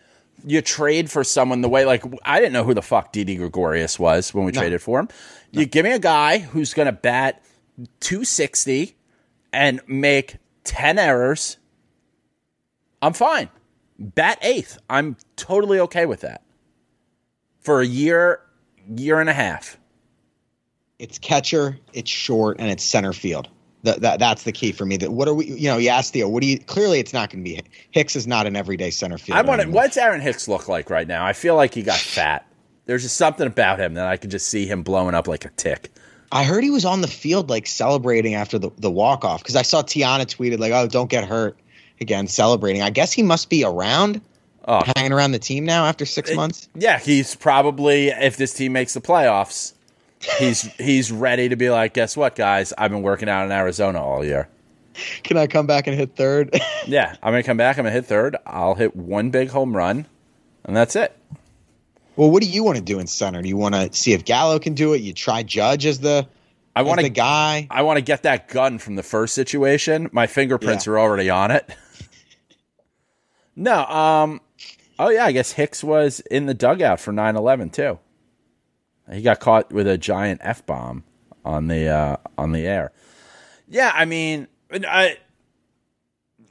you trade for someone the way like I didn't know who the fuck Didi Gregorius was when we No. traded for him. You give me a guy who's going to bat 260 and make 10 errors. I'm fine. Bat eighth. I'm totally okay with that. For a year, year and a half. it's catcher, it's short, and it's center field. That, that that's the key for me. That what are we? You know, you ask Theo, what do you? Clearly, it's not going to be Hicks. Is not an everyday center field. I want to. What's Aaron Hicks look like right now? I feel like he got fat. There's just something about him that I could just see him blowing up like a tick. I heard he was on the field like celebrating after the, the walk off because I saw Tiana tweeted like, "Oh, don't get hurt." Again, celebrating. I guess he must be around, Oh. hanging around the team now after six months. Yeah, he's probably if this team makes the playoffs, he's he's ready to be like, guess what, guys? I've been working out in Arizona all year. Can I come back and hit third? Yeah, I'm gonna come back. I'm gonna hit third. I'll hit one big home run, and that's it. well, what do you want to do in center? Do you want to see if Gallo can do it? You try Judge as the I want the guy. I want to get that gun from the first situation. My fingerprints Yeah. are already on it. no, um, oh yeah, I guess Hicks was in the dugout for 9/11 too. He got caught with a giant f bomb on the uh, on the air. Yeah, I mean, I,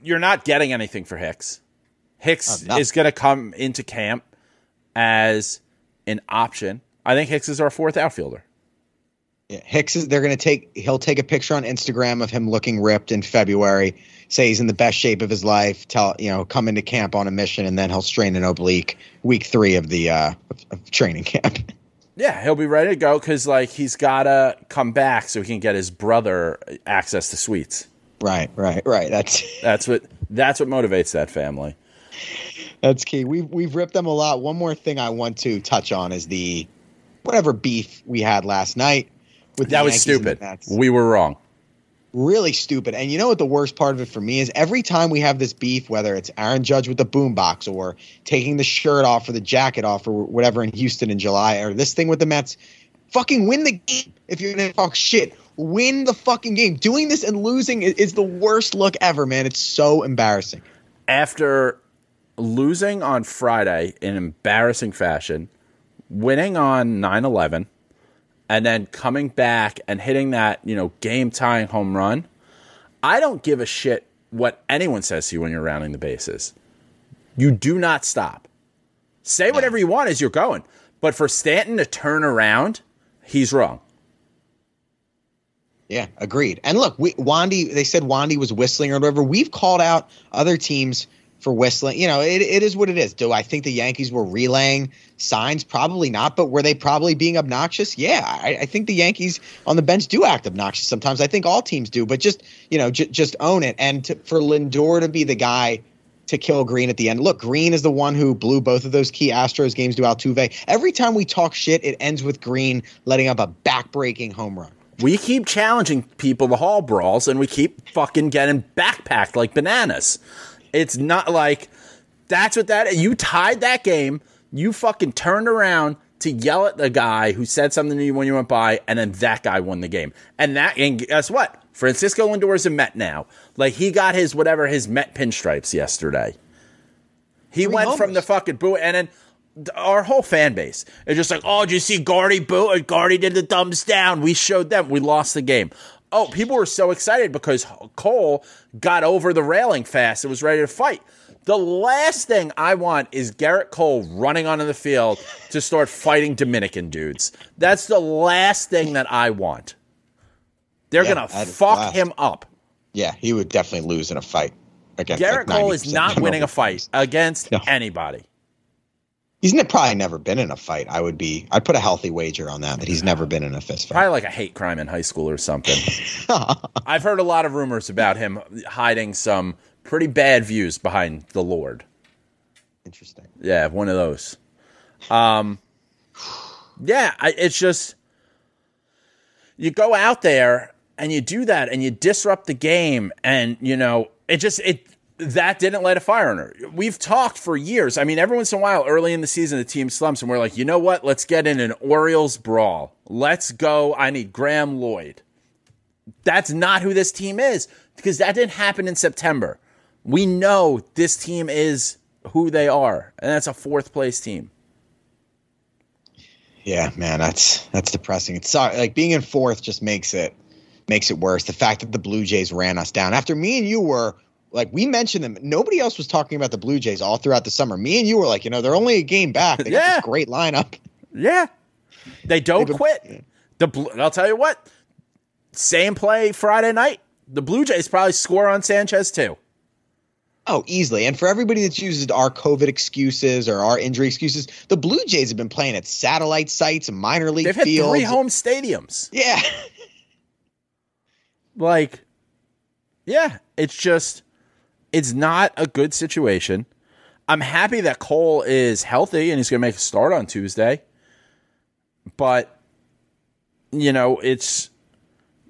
you're not getting anything for Hicks. Hicks Uh, is going to come into camp as an option. I think Hicks is our fourth outfielder. Yeah, Hicks is. They're going to take. He'll take a picture on Instagram of him looking ripped in February. Say he's in the best shape of his life. Tell you know, come into camp on a mission, and then he'll strain an oblique week three of the uh, of, of training camp. Yeah, he'll be ready to go because like he's gotta come back so he can get his brother access to suites. right, right, right. That's That's what that's what motivates that family. that's key. We've we've ripped them a lot. One more thing I want to touch on is the whatever beef we had last night. With That was Yankees stupid. We were wrong. Really stupid. And you know what the worst part of it for me is? Every time we have this beef, whether it's Aaron Judge with the boombox or taking the shirt off or the jacket off or whatever in Houston in July or this thing with the Mets, fucking win the game if you're gonna talk shit. Win the fucking game. Doing this and losing is, is the worst look ever, man. It's so embarrassing. After losing on Friday in embarrassing fashion, winning on 9-11, and then coming back and hitting that, you know, game tying home run, I don't give a shit what anyone says to you when you're rounding the bases. You do not stop. Say whatever you want as you're going. But for Stanton to turn around, he's wrong. Yeah, agreed. And look, we, Wandy, they said Wandy was whistling or whatever. We've called out other teams for whistling. You know, it, it is what it is. Do I think the Yankees were relaying signs? Probably not. But were they probably being obnoxious? Yeah, I, I think the Yankees on the bench do act obnoxious sometimes. I think all teams do. But just you know, j- just own it. And to, for Lindor to be the guy to kill Green at the end. Look, Green is the one who blew both of those key Astros games to Altuve. Every time we talk shit, it ends with Green letting up a backbreaking home run. We keep challenging people to hall brawls and we keep fucking getting backpacked like bananas. It's not like that's what that you tied that game. You fucking turned around to yell at the guy who said something to you when you went by, and then that guy won the game. And that and guess what? Francisco Lindor is a Met now. Like he got his whatever his Met pinstripes yesterday. He Three went from the fucking boo and then our whole fan base is just like, oh, did you see Gardy boo? And Gardy did the thumbs down. We showed them. We lost the game. Oh, people were so excited because Cole got over the railing fast and was ready to fight. The last thing I want is Gerrit Cole running onto the field to start fighting Dominican dudes. That's the last thing that I want. They're Yeah, gonna fuck him up. Yeah, he would definitely lose in a fight. Against Garrett like Cole is not winning a fight against No. anybody. He's probably never been in a fight. I would be. I'd put a healthy wager on that. That he's never been in a fist fight. Probably like a hate crime in high school or something. I've heard a lot of rumors about him hiding some pretty bad views behind the Lord. Interesting. Yeah, one of those. Um, yeah, I, it's just you go out there and you do that and you disrupt the game, and you know it just it that didn't light a fire under. We've talked for years. I mean, every once in a while, early in the season, the team slumps, and we're like, you know what? Let's get in an Orioles brawl. Let's go. I need Graeme Lloyd. That's not who this team is because that didn't happen in September. We know this team is who they are, and that's a fourth place team. Yeah, man, that's that's depressing. It's sorry, like being in fourth just makes it makes it worse. The fact that the Blue Jays ran us down after me and you were like we mentioned them. Nobody else was talking about the Blue Jays all throughout the summer. Me and you were like, you know, they're only a game back. They got Yeah. this great lineup. Yeah, they don't quit. The I'll tell you what. Same play Friday night. The Blue Jays probably score on Sanchez too. Oh, easily. And for everybody that uses our COVID excuses or our injury excuses, the Blue Jays have been playing at satellite sites and minor league They've fields. three home stadiums. Yeah. Like, yeah, it's just, it's not a good situation. I'm happy that Cole is healthy and he's going to make a start on Tuesday. But, you know, it's,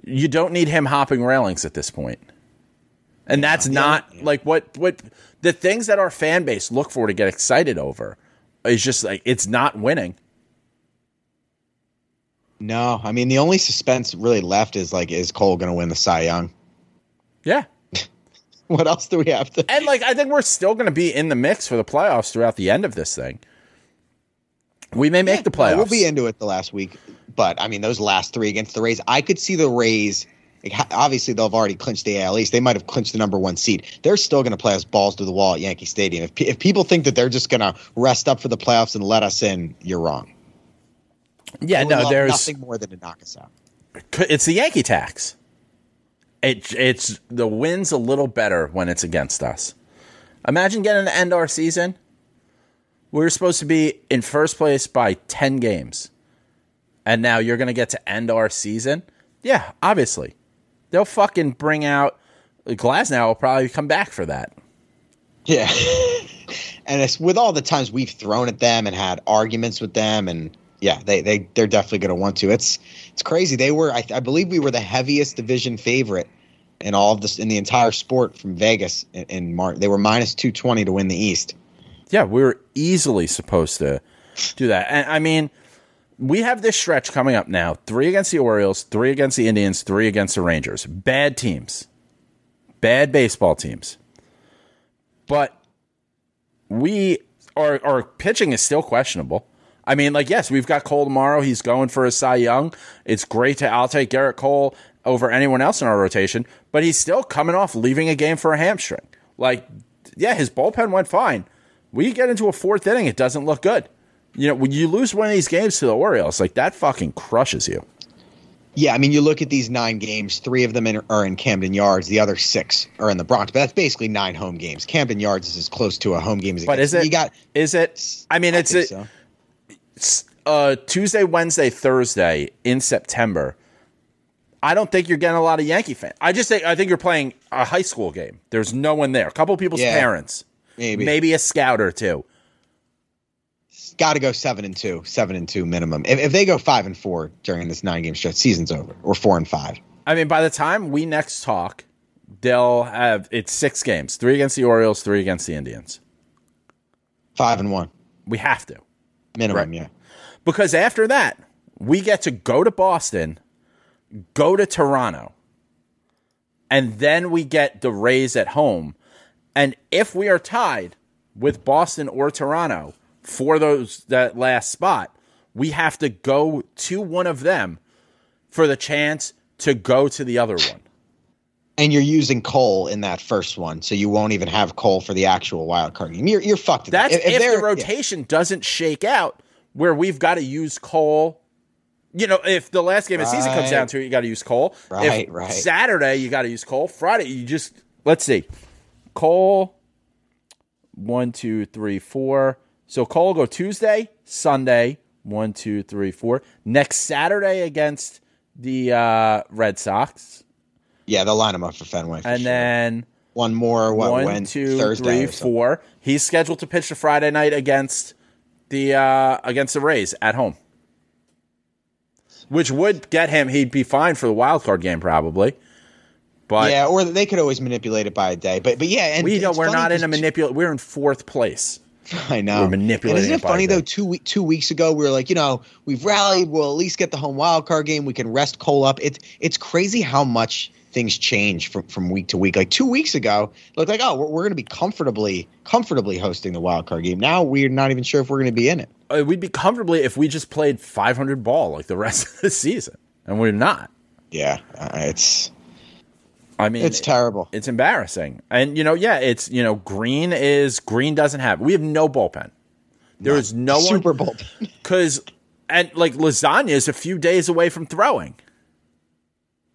you don't need him hopping railings at this point. And that's not like what, what, the things that our fan base look for to get excited over is just like, it's not winning. No, I mean the only suspense really left is like, is Cole going to win the Cy Young? Yeah. What else do we have to? And like I think we're still going to be in the mix for the playoffs throughout the end of this thing. We may make the playoffs. We'll be into it the last week, but I mean those last three against the Rays, I could see the Rays. Obviously, they'll have already clinched the AL East. They might have clinched the number one seed. They're still going to play us balls to the wall at Yankee Stadium. If, if people think that they're just going to rest up for the playoffs and let us in, you're wrong. yeah, no, there's nothing more than to knock us out. it's the Yankee tax. It, it's the win's a little better when it's against us. Imagine getting to end our season. We were supposed to be in first place by 10 games. And now you're going to get to end our season? Yeah, obviously. They'll fucking bring out Glasnow will probably come back for that. Yeah. and it's with all the times we've thrown at them and had arguments with them and yeah, they they they're definitely going to want to. It's it's crazy. They were I, I believe we were the heaviest division favorite in all of this in the entire sport from Vegas in, in March. They were minus 220 to win the East. Yeah, we were easily supposed to do that. And I mean, we have this stretch coming up now: three against the Orioles, three against the Indians, three against the Rangers. Bad teams, bad baseball teams. But we our our pitching is still questionable. I mean, like, yes, we've got Cole tomorrow. He's going for a Cy Young. It's great to. I'll take Gerrit Cole over anyone else in our rotation, but he's still coming off leaving a game for a hamstring. Like, yeah, his bullpen went fine. We get into a fourth inning, it doesn't look good. You know, when you lose one of these games to the Orioles, like that fucking crushes you. Yeah, I mean, you look at these nine games. Three of them in, are in Camden Yards. The other six are in the Bronx. But that's basically nine home games. Camden Yards is as close to a home game as it But gets. is it? You got. Is it? I mean, I it's a, so. Uh, Tuesday, Wednesday, Thursday in September. I don't think you're getting a lot of Yankee fans. I just think I think you're playing a high school game. There's no one there. A couple people's Yeah. parents, Maybe. maybe a scout or two. got to go seven and two, seven and two minimum. If, if they go five and four during this nine game stretch, season's over. Or four and five. I mean, by the time we next talk, they'll have it's six games: three against the Orioles, three against the Indians. Five and one We have to minimum. Right. Yeah. because after that, we get to go to Boston, go to Toronto, and then we get the Rays at home. And if we are tied with Boston or Toronto for those that last spot, we have to go to one of them for the chance to go to the other one. And you're using Cole in that first one, so you won't even have Cole for the actual wild card game. You're you're fucked. at that. That's if, they're- the rotation doesn't shake out where we've got to use Cole. You know, if the last game of the season comes down to it, you got to use Cole. Right, if right. Saturday, you got to use Cole. Friday, you just let's see, Cole. One, two, three, four. So Cole will go Tuesday, Sunday. One, two, three, four. Next Saturday against the uh, Red Sox, Yeah, they'll line him up for Fenway. For and sure. then one more. What? one, when two, Thursday three, four. He's scheduled to pitch the Friday night against the uh, against the Rays at home, which would get him. He'd be fine for the wild card game probably, but yeah, or they could always manipulate it by a day. But but yeah, and we don't. We're not in a manipulate. We're in fourth place. I know. We're manipulating And isn't it funny though? Two week, two weeks ago, we were like, you know, we've rallied. We'll at least get the home wild card game. We can rest Cole up. It's it's crazy how much things change from, from week to week. Like two weeks ago, it looked like oh, we're, we're going to be comfortably comfortably hosting the wild card game. Now we're not even sure if we're going to be in it. Uh, We'd be comfortably if we just played 500 ball like the rest of the season, and we're not. Yeah, uh, it's I mean, it's terrible. It's embarrassing. And you know, yeah, it's you know, Green is Green doesn't have. We have no bullpen. There is no one Super Bowl. because and like lasagna is a few days away from throwing.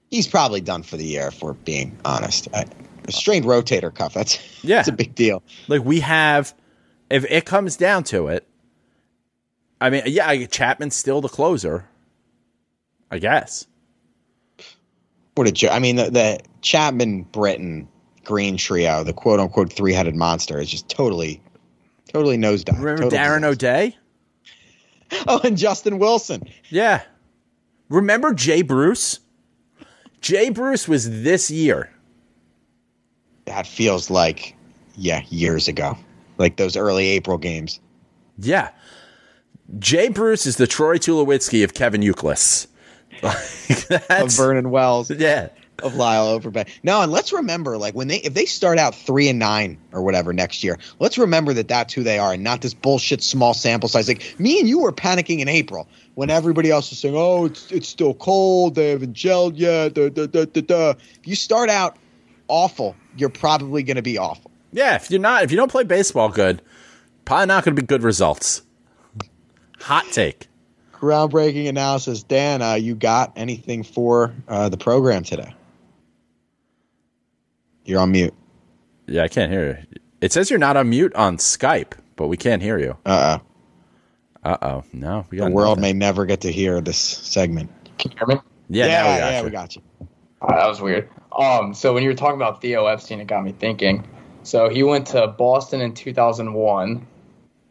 He's probably done for the year. If we're being honest, I, a strained rotator cuff. That's Yeah. that's a big deal. Like we have, if it comes down to it, I mean, yeah, Chapman's still the closer, I guess. What a joke. I mean, the, the Chapman, Britton, Green trio, the quote unquote three headed monster, is just totally, totally nosedive. Remember Total Darren. O'Day? Oh, and Justin Wilson. Yeah. Remember Jay Bruce? Jay Bruce was this year. That feels like, yeah, years ago. Like those early April games. Yeah. Jay Bruce is the Troy Tulowitzki of Kevin Youkilis. Of Vernon Wells, yeah. of Lyle Overbay. No, and let's remember, like when they if they start out three and nine or whatever next year, let's remember that that's who they are, and not this bullshit small sample size. Like me and you were panicking in April when everybody else was saying, "Oh, it's it's still cold. They haven't gelled yet." Da, da, da, da, da. If you start out awful, you're probably going to be awful. Yeah, if you're not if you don't play baseball good, probably not gonna be good results. Hot take. Groundbreaking analysis. Dan, uh, you got anything for uh, the program today? You're on mute. Yeah, I can't hear you. It says you're not on mute on Skype, but we can't hear you. Uh oh. Uh oh. No, we got The world nothing. may never get to hear this segment. Can you hear me? Yeah, yeah, now we got yeah, you. we got you. Uh, that was weird. Um, so when you were talking about Theo Epstein, it got me thinking. So he went to Boston in 2001,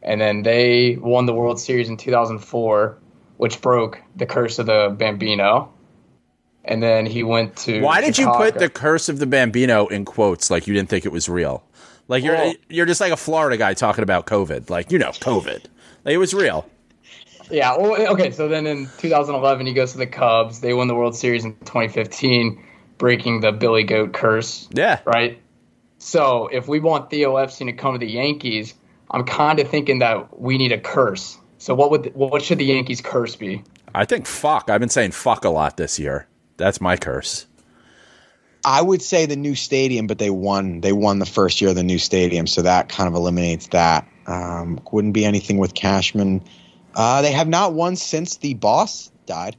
and then they won the World Series in 2004, which broke the curse of the Bambino. And then he went to. Why did you put the curse of the Bambino in quotes like you didn't think it was real? Like you're Well- you're just like a Florida guy talking about COVID. Like you know COVID. Like it was real. Yeah. Well, okay. So then in 2011, he goes to the Cubs. They win the World Series in 2015, breaking the Billy Goat curse. Yeah. Right. So if we want Theo Epstein to come to the Yankees, I'm kind of thinking that we need a curse. So what would what should the Yankees curse be? I think fuck. I've been saying fuck a lot this year. That's my curse. I would say the new stadium, but they won. They won the first year of the new stadium, so that kind of eliminates that. Um, wouldn't be anything with Cashman. Uh, they have not won since the boss died.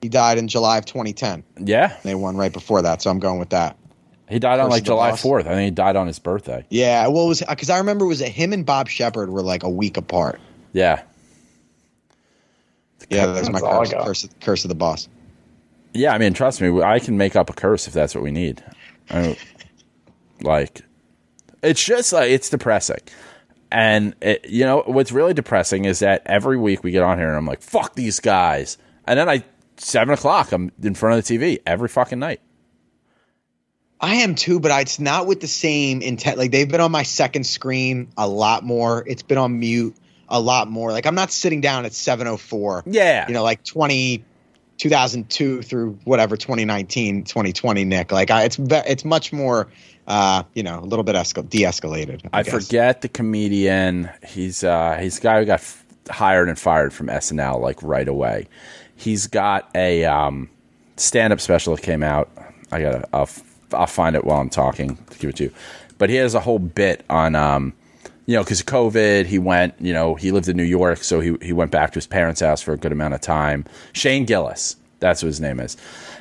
He died in July of 2010. Yeah. They won right before that, so I'm going with that. He died on like July boss. 4th. I think he died on his birthday. Yeah, well, it was because I remember it was him and Bob Shepard were like a week apart. Yeah. Yeah, that's my That's I curse, curse, curse of the boss. Yeah, I mean, trust me, I can make up a curse if that's what we need. I like, it's just like it's depressing, and it, you know what's really depressing is that every week we get on here and I'm like, "Fuck these guys," and then I seven o'clock I'm in front of the TV every fucking night. I am too, but it's not with the same intent. Like they've been on my second screen a lot more. It's been on mute a lot more. Like I'm not sitting down at 704. Yeah, You know, like 20 2002 through whatever 2019, 2020 Nick. Like I, it's it's much more uh, you know, a little bit escal- de-escalated. I guess. forget the comedian. He's uh he's a guy who got f- hired and fired from SNL like right away. He's got a um stand up special that came out. I gotta I'll, f- I'll find it while I'm talking to give it to you. But he has a whole bit on um you know because of COVID he went you know he lived in New York so he he went back to his parents' house for a good amount of time. Shane Gillis, that's what his name is.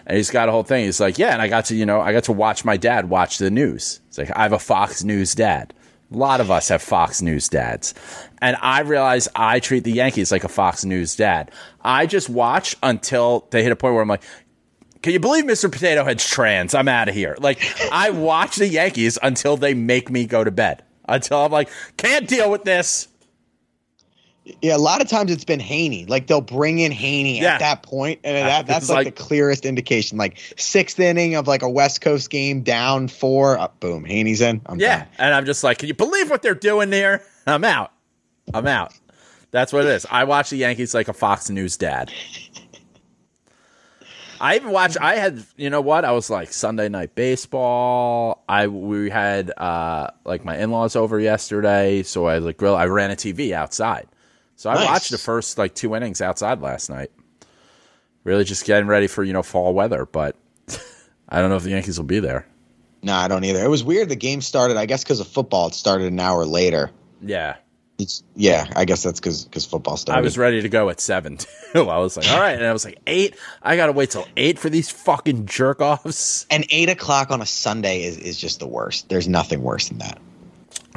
And he's got a whole thing. He's like, yeah, and I got to, you know, I got to watch my dad watch the news. It's like I have a Fox News dad. A lot of us have Fox News dads. And I realize I treat the Yankees like a Fox News dad. I just watch until they hit a point where I'm like, can you believe Mr. Potato Head's trans? I'm out of here. Like, I watch the Yankees until they make me go to bed. Until I'm like, can't deal with this. Yeah, a lot of times it's been Heaney. Like they'll bring in Heaney Yeah. at that point, and Uh, that, that's like, like- the clearest indication. Like sixth inning of like a West Coast game, down four, up, boom, Heaney's in. I'm Yeah. done. And I'm just like, can you believe what they're doing there? I'm out. I'm out. That's what it is. I watch the Yankees like a Fox News dad. I even watched. I had, you know what? I was like Sunday night baseball. I we had uh like my in laws over yesterday, so I like grill. I ran a TV outside, so I Nice. watched the first like two innings outside last night. Really, just getting ready for you know fall weather, but I don't know if the Yankees will be there. No, I don't either. It was weird. The game started, I guess, because of football. It started an hour later. Yeah, It's yeah, I guess that's because because football started. I was ready to go at seven too. I was like, all right, and I was like eight. I gotta wait till eight for these fucking jerk offs. and eight o'clock on a Sunday is is just the worst. There's nothing worse than that.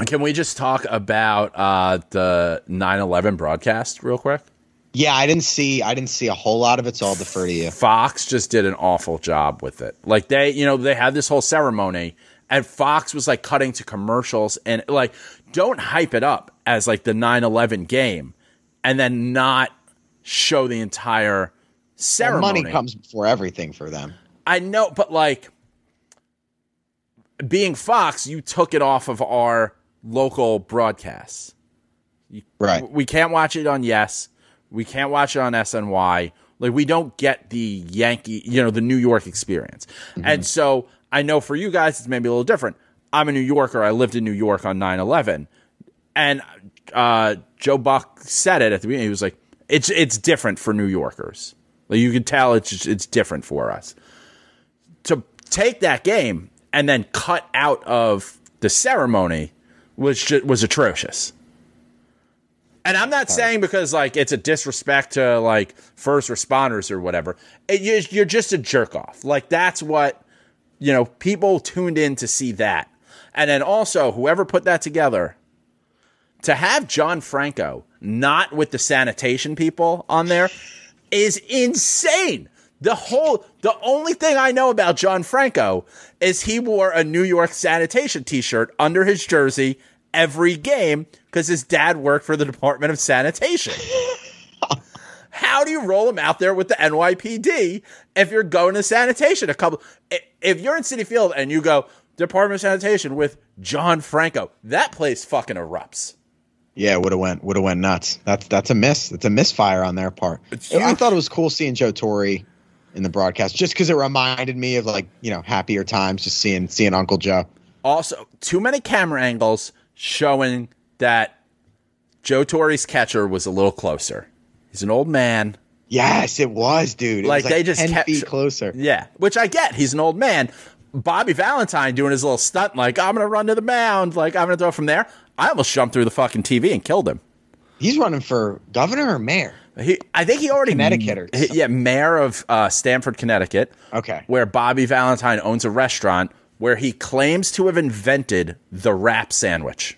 Can we just talk about uh, the 9-11 broadcast real quick? Yeah, I didn't see I didn't see a whole lot of it, so I'll defer to you. Fox just did an awful job with it. Like they, you know, they had this whole ceremony, and Fox was like cutting to commercials and like, don't hype it up as like the 9-11 game, and then not show the entire Well, ceremony. money comes before everything for them. I know, but like being Fox, you took it off of our local broadcasts. Right. We can't watch it on Yes. We can't watch it on SNY. Like we don't get the Yankee, you know, the New York experience. Mm-hmm. And so I know for you guys it's maybe a little different. I'm a New Yorker. I lived in New York on 9/11. And uh, Joe Buck said it at the beginning. He was like, "It's it's different for New Yorkers. Like you can tell it's it's different for us." To take that game and then cut out of the ceremony was ju- was atrocious. And I'm not saying because like it's a disrespect to like first responders or whatever. It, you're just a jerk off. Like that's what you know. People tuned in to see that, and then also whoever put that together to have John Franco not with the sanitation people on there is insane. The whole the only thing I know about John Franco is he wore a New York sanitation t-shirt under his jersey every game because his dad worked for the Department of Sanitation. How do you roll him out there with the NYPD if you're going to sanitation? A couple, if you're in Citi Field and you go Department of Sanitation with John Franco, that place fucking erupts. Yeah, would have went would have went nuts. That's that's a miss. That's a misfire on their part. It's I thought it was cool seeing Joe Torre in the broadcast, just because it reminded me of like you know happier times, just seeing seeing Uncle Joe. Also, too many camera angles showing that Joe Torre's catcher was a little closer. He's an old man. Yes, it was, dude. It Like, was they just 10 kept- feet closer. Yeah, which I get. He's an old man. Bobby Valentine doing his little stunt, like, I'm going to run to the mound, like, I'm going to throw from there. I almost jumped through the fucking TV and killed him. He's running for governor or mayor. He, I think he already Connecticut or he- yeah, mayor of uh, Stamford, Connecticut. Okay. where Bobby Valentine owns a restaurant where he claims to have invented the wrap sandwich.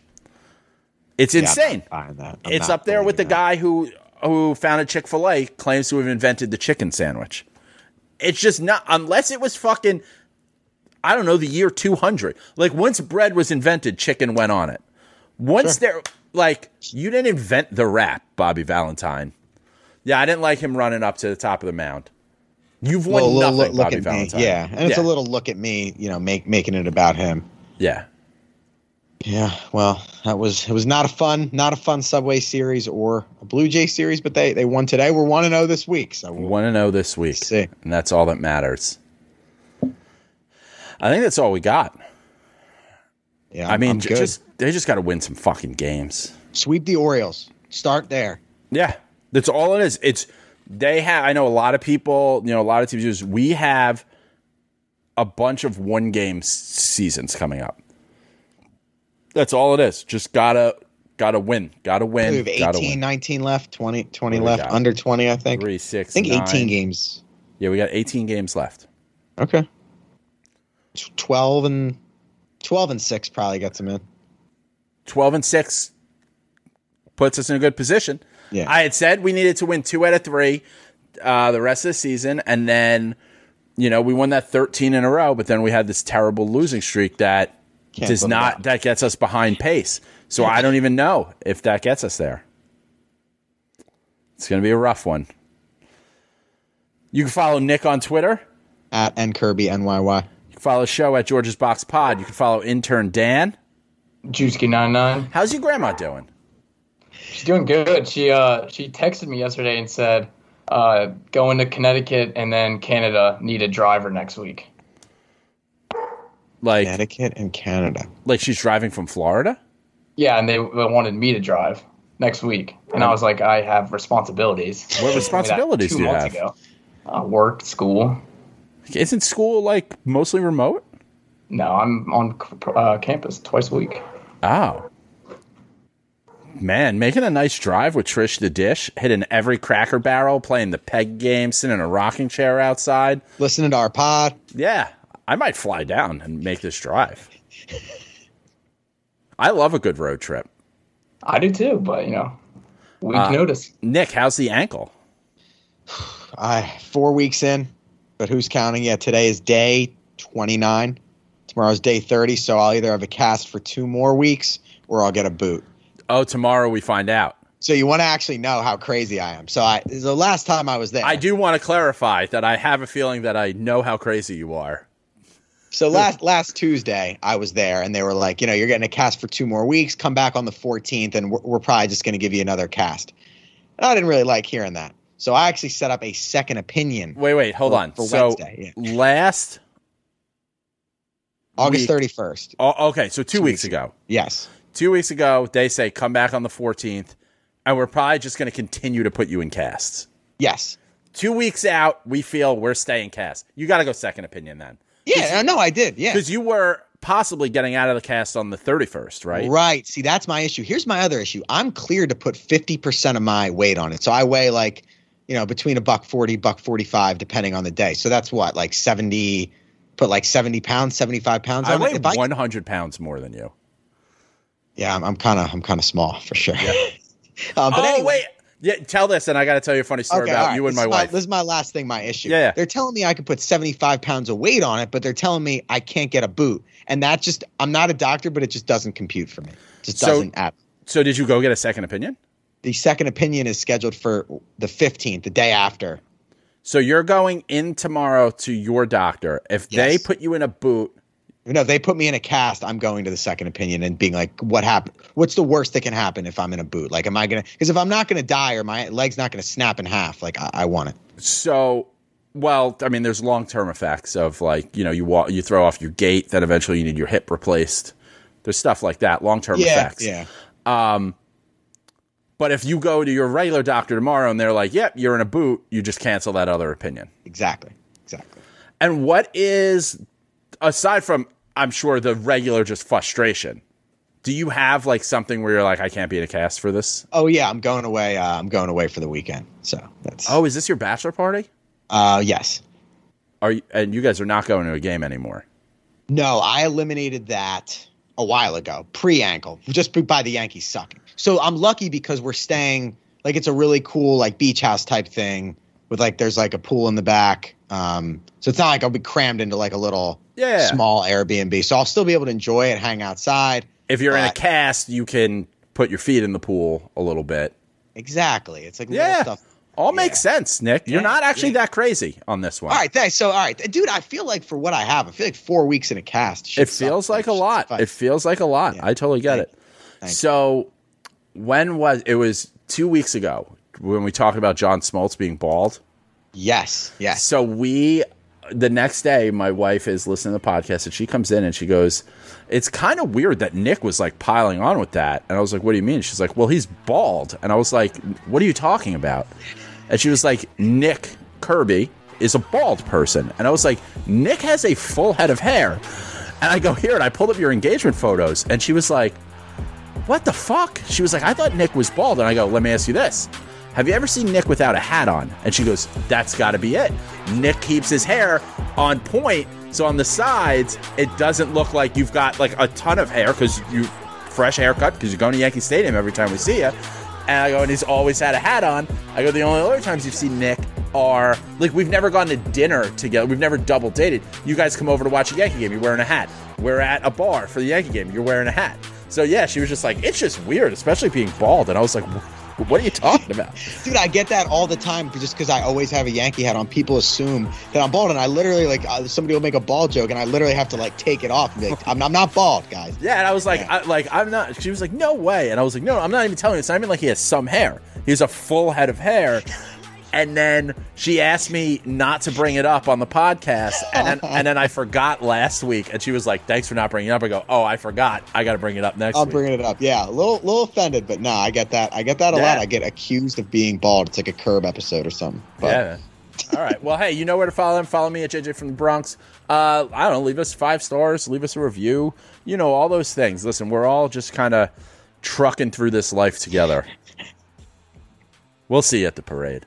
It's Yeah, insane. not that. I'm it's up there with the that. guy who who founded Chick Fil A claims to have invented the chicken sandwich. It's just not unless it was fucking I don't know the year two hundred. Like once bread was invented, chicken went on it. Once there, like you didn't invent the wrap, Bobby Valentine. Yeah, I didn't like him running up to the top of the mound. You've won Little- little nothing, look Bobby at Valentine. me. Yeah, and it's yeah. a little look at me, you know, make making it about him. Yeah. Yeah, well, that was it was not a fun, not a fun Subway series or a Blue Jay series, but they they won today. We're one and zero this week, so One to oh know this week, See. and that's all that matters. I think that's all we got. yeah. I mean, I'm j- good. just they just got to win some fucking games. sweep the Orioles. Start there. Yeah, that's all it is. It's they have. I know a lot of people. You know, a lot of teams. use- We have a bunch of one game seasons coming up. That's all it is. Just gotta gotta win. Gotta win. We have gotta 18, win. 19 left, 20, 20 What do we left, under 20, I think. Three, six, I think 18 games. Yeah, we got 18 games left. Okay. 12 and 12 and 6 probably gets them in. 12 and 6 puts us in a good position. Yeah. I had said we needed to win two out of three uh, the rest of the season. And then, you know, we won that 13 in a row, but then we had this terrible losing streak that Can't does not, out. that gets us behind pace. So I don't even know if that gets us there. It's going to be a rough one. You can follow Nick on Twitter. At N Kirby NYY. You can follow the show at George's Box Pod. You can follow intern Dan. Juicy99. How's your grandma doing? She's doing good. She uh she texted me yesterday and said, uh, going to Connecticut and then Canada need a driver next week. Like, Connecticut and Canada. like she's driving from Florida? Yeah, and they, they wanted me to drive next week, and I was like, I have responsibilities. What told me responsibilities two do you months have? Ago. Uh, work, school. Isn't school like mostly remote? No, I'm on uh, campus twice a week. Oh. Man, making a nice drive with Trish the Dish, hitting every cracker barrel, playing the peg game, sitting in a rocking chair outside. Listening to our pod. Yeah, I might fly down and make this drive. I love a good road trip. I do too, but you know, week Uh, notice. Nick, how's the ankle? I four weeks in, but who's counting? Yeah, today is day 29. Tomorrow's day 30, so I'll either have a cast for two more weeks or I'll get a boot. Oh, tomorrow we find out. So you want to actually know how crazy I am. So I the last time I was there. I do want to clarify that I have a feeling that I know how crazy you are. So last last Tuesday I was there and they were like, you know, you're getting a cast for two more weeks. Come back on the 14th and we're, we're probably just going to give you another cast. And I didn't really like hearing that. So I actually set up a second opinion. Wait, wait, hold For- on. for so Wednesday, last, August 31st. oh, okay, so two, Two weeks weeks ago. Yes. two weeks ago, they say come back on the 14th, and we're probably just going to continue to put you in casts. Yes. Two weeks out, we feel we're staying cast. You got to go second opinion then. Yeah, no, I did. Yeah. Because you were possibly getting out of the cast on the 31st, right? Right. See, that's my issue. Here's my other issue. I'm cleared to put 50% of my weight on it. So I weigh like, you know, between a buck 40, buck 45, depending on the day. So that's what, like 70, put like 70 pounds, 75 pounds I on weigh it. If I- 100 pounds more than you. yeah, I'm kind of, I'm kind of small for sure. um, but oh, anyway, wait. Yeah, tell this, and I got to tell you a funny story Okay, about right. you and this my wife. this is my last thing, my issue. Yeah, yeah. They're telling me I could put 75 pounds of weight on it, but they're telling me I can't get a boot. And that just, I'm not a doctor, but it just doesn't compute for me. Just So- doesn't add. so, did you go get a second opinion? The second opinion is scheduled for the 15th, the day after. So, you're going in tomorrow to your doctor. If they put you in a boot, No, if they put me in a cast, I'm going to the second opinion and being like, what happened? What's the worst that can happen if I'm in a boot? Like, am I going to, because if I'm not going to die or my leg's not going to snap in half, like, I, I want it. So, well, I mean, there's long term effects of like, you know, you walk, you throw off your gait, then eventually you need your hip replaced. There's stuff like that, long term Yeah. effects. Yeah. Um, But if you go to your regular doctor tomorrow and they're like, yep, you're in a boot, you just cancel that other opinion. Exactly. Exactly. And what is, aside from, I'm sure, the regular just frustration, do you have like something where you're like, I can't be in a cast for this? Oh, yeah. I'm going away. Uh, I'm going away for the weekend. So that's, Oh, is this your bachelor party? uh, yes. Are you, and you guys are not going to a game anymore? No, I eliminated that a while ago, pre ankle, just by the Yankees sucking. So I'm lucky because we're staying like it's a really cool like beach house type thing with like there's like a pool in the back. Um, so it's not like I'll be crammed into like a little Yeah. small Airbnb. So I'll still be able to enjoy it, hang outside. If you're in a cast, you can put your feet in the pool a little bit. Exactly. It's like Yeah. little stuff. All Yeah. makes sense, Nick. You're not actually yeah. that crazy on this one. All right, thanks. So, all right, dude, I feel like for what I have, I feel like four weeks in a cast. It feels like a lot. fine. It feels like a lot. I totally get Thank it. Thank you. so, when was it? Was two weeks ago when we talked about John Smoltz being bald. yes, yes. So we, the next day, my wife is listening to the podcast and she comes in and she goes, "It's kind of weird that Nick was like piling on with that." And I was like, "What do you mean?" She's like, "Well, he's bald." And I was like, "What are you talking about?" And she was like, "Nick Kirby is a bald person." And I was like, "Nick has a full head of hair." And I go, "Here," and I pulled up your engagement photos, and she was like, what the fuck? She was like, I thought Nick was bald. And I go, let me ask you this. Have you ever seen Nick without a hat on? And she goes, that's got to be it. Nick keeps his hair on point. So on the sides, it doesn't look like you've got like a ton of hair because you fresh haircut because you're going to Yankee Stadium every time we see you. And I go, and he's always had a hat on. I go, the only other times you've seen Nick are like we've never gone to dinner together. We've never double dated. You guys come over to watch a Yankee game. You're wearing a hat. We're at a bar for the Yankee game. You're wearing a hat. So yeah, she was just like, it's just weird, especially being bald. And I was like, "Wh- what are you talking about? Dude, I get that all the time just because I always have a Yankee hat on. People assume that I'm bald, and I literally like uh, somebody will make a bald joke, and I literally have to like take it off and be like, I'm, I'm not bald, guys. Yeah, and I was like, Yeah. I, like I'm not. She was like, no way, and I was like, no, I'm not even telling you. It's not even like he has some hair. He has a full head of hair. And then she asked me not to bring it up on the podcast, and then and then I forgot last week, and she was like, "Thanks for not bringing it up." I go, "Oh, I forgot. I got to bring it up next I'm week." bringing it up. Yeah, a little, little offended, but no, I get that. I get that a Yeah. lot. I get accused of being bald. It's like a curb episode or something. But yeah. All right. Well, hey, you know where to follow them. Follow me at JJ from the Bronx. Uh, I don't know. Leave us five stars. Leave us a review. You know all those things. Listen, we're all just kind of trucking through this life together. We'll see you at the parade.